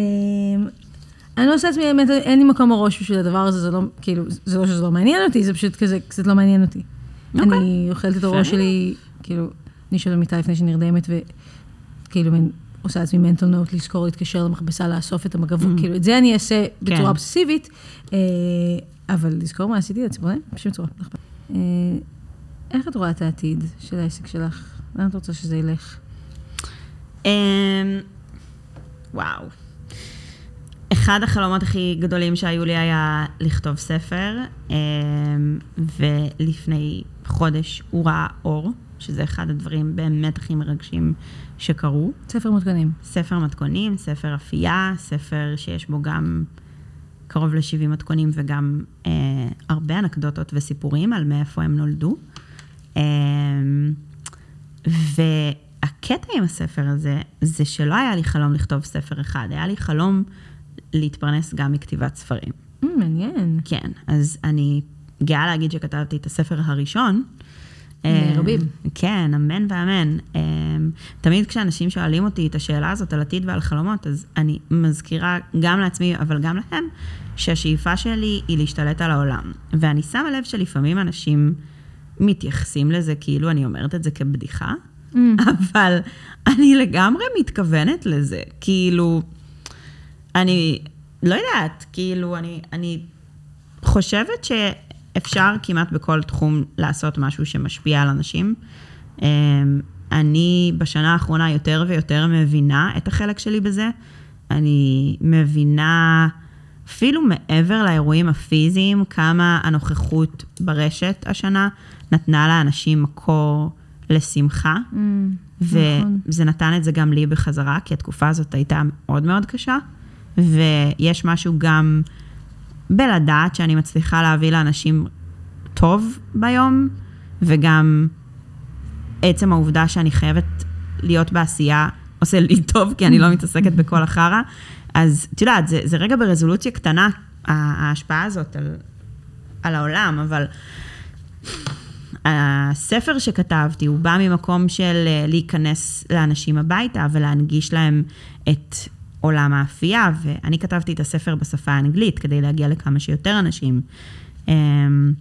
אני לא עושה לעצמי, באמת, אין לי מקום בראש בשביל הדבר הזה, זה לא, כאילו, זה לא שזה לא מעניין אותי, זה פשוט כזה, קצת לא מעניין אותי. אוקיי. אני אוכלת את הראש שלי, כאילו, אני יושבת במיטה לפני שנרדמת, וכאילו, עושה לעצמי mental note, לזכור להתקשר למכבסה, לאסוף את המגבות, כאילו, את זה אני אעשה בצורה כן. אובססיבית, אה, אבל לזכור מה עשיתי לציפורניים, בשום צורה. איך את רואה את העתיד של העסק שלך? לאן את רוצה שזה ילך? אמ, וואו. אחד החלומות הכי גדולים שהיו לי היה לכתוב ספר, אמ, ולפני חודש הוא ראה אור, שזה אחד הדברים באמת הכי מרגשים שקרו. ספר מותקנים. ספר מתכונים, ספר אפייה, ספר שיש בו גם קרוב ל-70 מתכונים וגם אה, הרבה אנקדוטות וסיפורים על מאיפה הם נולדו. אה, והקטע עם הספר הזה, זה שלא היה לי חלום לכתוב ספר אחד, היה לי חלום להתפרנס גם מכתיבת ספרים. Mm, מעניין. כן, אז אני גאה להגיד שכתבתי את הספר הראשון. אה, רבים. כן, אמן ואמן. אה, תמיד כשאנשים שואלים אותי את השאלה הזאת על עתיד ועל חלומות, אז אני מזכירה גם לעצמי, אבל גם להם, שהשאיפה שלי היא להשתלט על העולם. ואני שמה לב שלפעמים אנשים מתייחסים לזה כאילו אני אומרת את זה כבדיחה, Mm. אבל אני לגמרי מתכוונת לזה. כאילו, אני לא יודעת, כאילו, אני, אני חושבת שאפשר כמעט בכל תחום לעשות משהו שמשפיע על אנשים. אמ, אני בשנה האחרונה יותר ויותר מבינה את החלק שלי בזה. אני מבינה, אפילו מעבר לאירועים הפיזיים, כמה הנוכחות ברשת השנה נתנה לאנשים מקור לשמחה. Mm, נכון. וזה נתן את זה גם לי בחזרה, כי התקופה הזאת הייתה מאוד מאוד קשה, ויש משהו גם בלדעת שאני מצליחה להביא לאנשים טוב ביום, וגם עצם העובדה שאני חייבת להיות בעשייה עושה לי טוב, כי אני לא מתעסקת בכל החרא. אז את יודעת, זה, זה רגע ברזולוציה קטנה, ההשפעה הזאת על, על העולם, אבל הספר שכתבתי, הוא בא ממקום של אה, להיכנס לאנשים הביתה ולהנגיש להם את עולם האפייה, ואני כתבתי את הספר בשפה האנגלית כדי להגיע לכמה שיותר אנשים. אמ,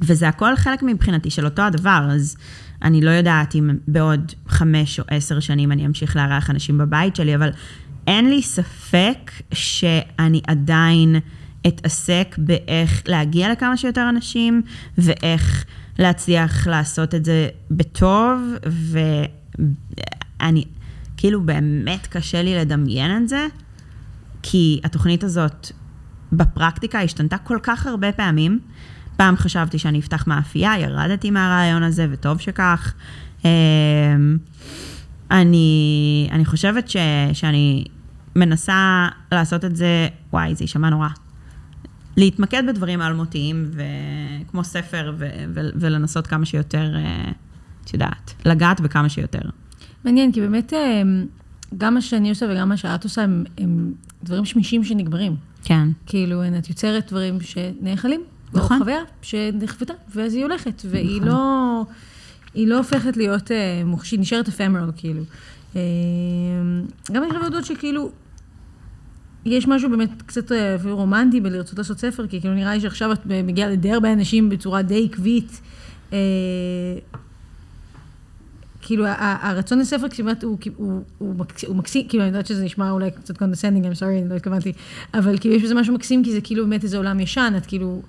וזה הכל חלק מבחינתי של אותו הדבר, אז אני לא יודעת אם בעוד חמש או עשר שנים אני אמשיך לארח אנשים בבית שלי, אבל אין לי ספק שאני עדיין אתעסק באיך להגיע לכמה שיותר אנשים, ואיך להצליח לעשות את זה בטוב, ואני, כאילו באמת קשה לי לדמיין את זה, כי התוכנית הזאת בפרקטיקה השתנתה כל כך הרבה פעמים. פעם חשבתי שאני אפתח מאפייה, ירדתי מהרעיון הזה, וטוב שכך. אמ, אני, אני חושבת ש, שאני מנסה לעשות את זה, וואי, זה יישמע נורא. להתמקד בדברים אלמותיים, כמו ספר, ו, ו, ולנסות כמה שיותר, אה, את יודעת, לגעת בכמה שיותר. מעניין, כי באמת אה, גם מה שאני עושה וגם מה שאת עושה הם, הם דברים שמישים שנגמרים. כן. כאילו, את יוצרת דברים שנאכלים, נכון. או חוויה שנכפתה, ואז היא הולכת, והיא לא... היא לא הופכת להיות, מוחשית, היא נשארת אפמרל, כאילו. אה, גם אני חייבת להודות שכאילו, יש משהו באמת קצת אה, אפילו רומנטי בלרצות לעשות ספר, כי כאילו נראה לי שעכשיו את מגיעה לדי הרבה אנשים בצורה די עקבית. אה, כאילו, הרצון לספר כמעט הוא, הוא, הוא, מקס- הוא מקסים, כאילו, אני יודעת שזה נשמע אולי קצת condescending, I'm sorry, לא התכוונתי, אבל כאילו, יש בזה משהו מקסים, כי זה כאילו באמת איזה עולם ישן, את כאילו,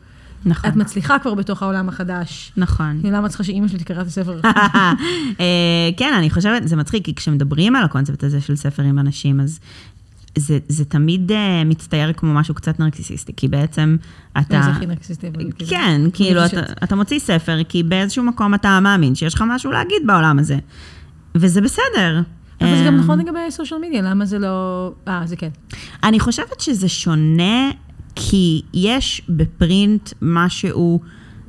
נכון. את מצליחה כבר בתוך העולם החדש. נכון. כאילו, למה צריכה שאימא שלי תקרא את הספר? אה, כן, אני חושבת, זה מצחיק, כי כשמדברים על הקונספט הזה של ספר עם אנשים, אז זה, זה תמיד אה, מצטייר כמו משהו קצת נרקסיסטי, כי בעצם אתה... זה הכי נרקסיסטי, כאילו. כן, כאילו. אתה, אתה מוציא ספר, כי באיזשהו מקום אתה מאמין שיש לך משהו להגיד בעולם הזה. וזה בסדר. אבל זה גם אה, נכון לגבי סושיאל מדיה, למה זה לא... אה, זה כן. אני חושבת שזה שונה, כי יש בפרינט משהו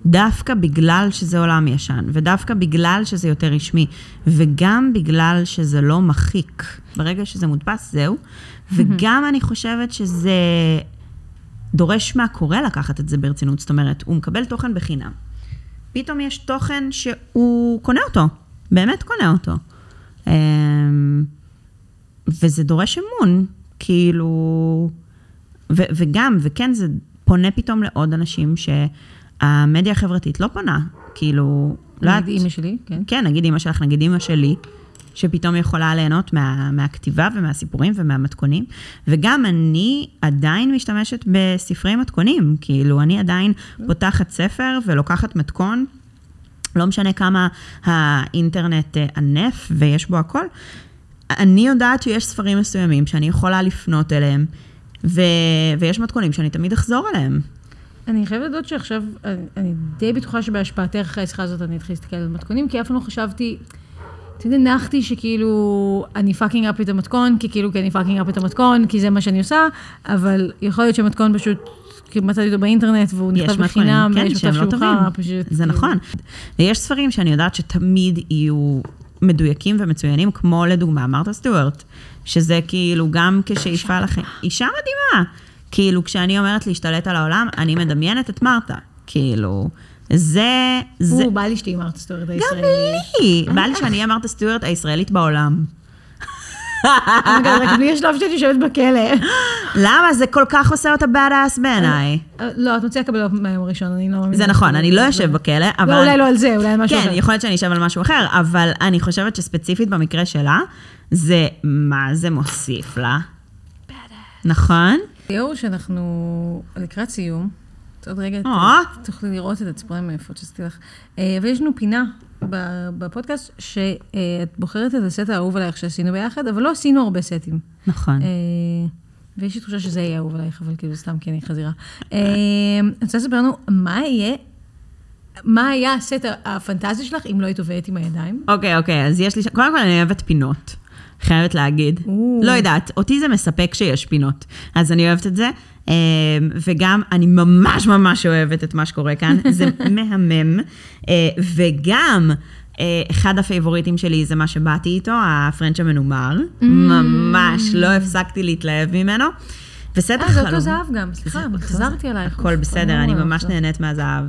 דווקא בגלל שזה עולם ישן, ודווקא בגלל שזה יותר רשמי, וגם בגלל שזה לא מחיק. ברגע שזה מודפס, זהו. וגם אני חושבת שזה דורש מהקורא לקחת את זה ברצינות. זאת אומרת, הוא מקבל תוכן בחינם. פתאום יש תוכן שהוא קונה אותו, באמת קונה אותו. אמ, וזה דורש אמון, כאילו... ו- וגם, וכן, זה פונה פתאום לעוד אנשים שהמדיה החברתית לא פונה. כאילו, לא נגיד יודעת- אימא שלי, כן. כן, נגיד אימא שלך, נגיד אימא שלי, שפתאום יכולה ליהנות מה, מהכתיבה ומהסיפורים ומהמתכונים. וגם אני עדיין משתמשת בספרי מתכונים. כאילו, אני עדיין פותחת ספר ולוקחת מתכון, לא משנה כמה האינטרנט אה, ענף ויש בו הכל. אני יודעת שיש ספרים מסוימים שאני יכולה לפנות אליהם, ו- ויש מתכונים שאני תמיד אחזור אליהם. אני חייבת להודות שעכשיו, אני, אני די בטוחה שבהשפעתך אחרי השיחה הזאת אני אתחיל להסתכל על מתכונים, כי אף פעם לא חשבתי, אתה יודע, נחתי שכאילו, אני fucking up את המתכון, כי כאילו, כי אני fucking up את המתכון, כי זה מה שאני עושה, אבל יכול להיות שמתכון פשוט, כאילו מצאתי אותו באינטרנט, והוא יש נכתב בחינם, כן, ויש מצב לא שהוא. חרא, פשוט. זה כאילו. נכון. ויש ספרים שאני יודעת שתמיד יהיו מדויקים ומצוינים, כמו לדוגמה מרתה סטוארט, שזה כאילו גם כשאיפה לכם, אישה מדהימה. כאילו, כשאני אומרת להשתלט על העולם, אני מדמיינת את מרתה. כאילו, זה... זה... הוא, בא לי שתהיי מרתה סטוארט גם הישראלי. לי! בא לי שאני אהיה מרתה סטוארט הישראלית בעולם. רק בלי השלב שאת יושבת בכלא. למה? זה כל כך עושה אותה bad ass בעיניי. אה, לא, את מוציאה קבלות מהיום הראשון, אני לא מאמינה. זה נכון, אני לא יושב בכלא, אבל... לא, אולי לא על זה, אולי על משהו כן, אחר. יכול להיות שאני אשב על משהו אחר, אבל אני חושבת שספציפית במקרה שלה, זה מה זה מוסיף לה. נכון? ליאור, שאנחנו לקראת סיום. עוד רגע אה. תוכלי לראות את הציפורי מהיפות שעשיתי לך. אה, אבל יש לנו פינה בפודקאסט, שאת בוחרת את הסט האהוב עלייך שעשינו ביחד, אבל לא עשינו הרבה סטים. נכון. אה, ויש לי תחושה שזה יהיה אהוב עלייך, אבל כאילו סתם כי אני חזירה. אה, אני רוצה לספר לנו מה יהיה, מה היה הסט הפנטזיה שלך אם לא היית עובדת עם הידיים? אוקיי, אוקיי, אז יש לי... קודם כל, אני אוהבת פינות. חייבת להגיד. או. לא יודעת, אותי זה מספק שיש פינות. אז אני אוהבת את זה. אה, וגם, אני ממש ממש אוהבת את מה שקורה כאן. זה מהמם. אה, וגם, אה, אחד הפייבוריטים שלי זה מה שבאתי איתו, הפרנץ' המנומר. ממש, לא הפסקתי להתלהב ממנו. וסט אה, זה. אותו זהב גם, סליחה, חזרתי עלייך. הכל בסדר, אני לא, ממש לא. נהנית מהזהב.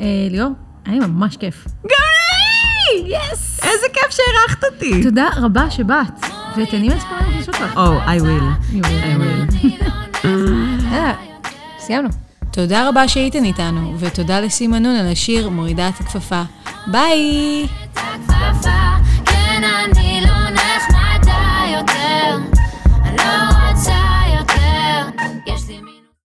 אה, ליאור, היה ממש כיף. גם! יס! איזה כיף שהערכת אותי. תודה רבה שבאת, ותהני מהציפורים הכניסות לך. או, I will. You will, I will. יאללה, סיימנו. תודה רבה שהייתן איתנו, ותודה לסימנון על השיר מורידה את הכפפה. ביי!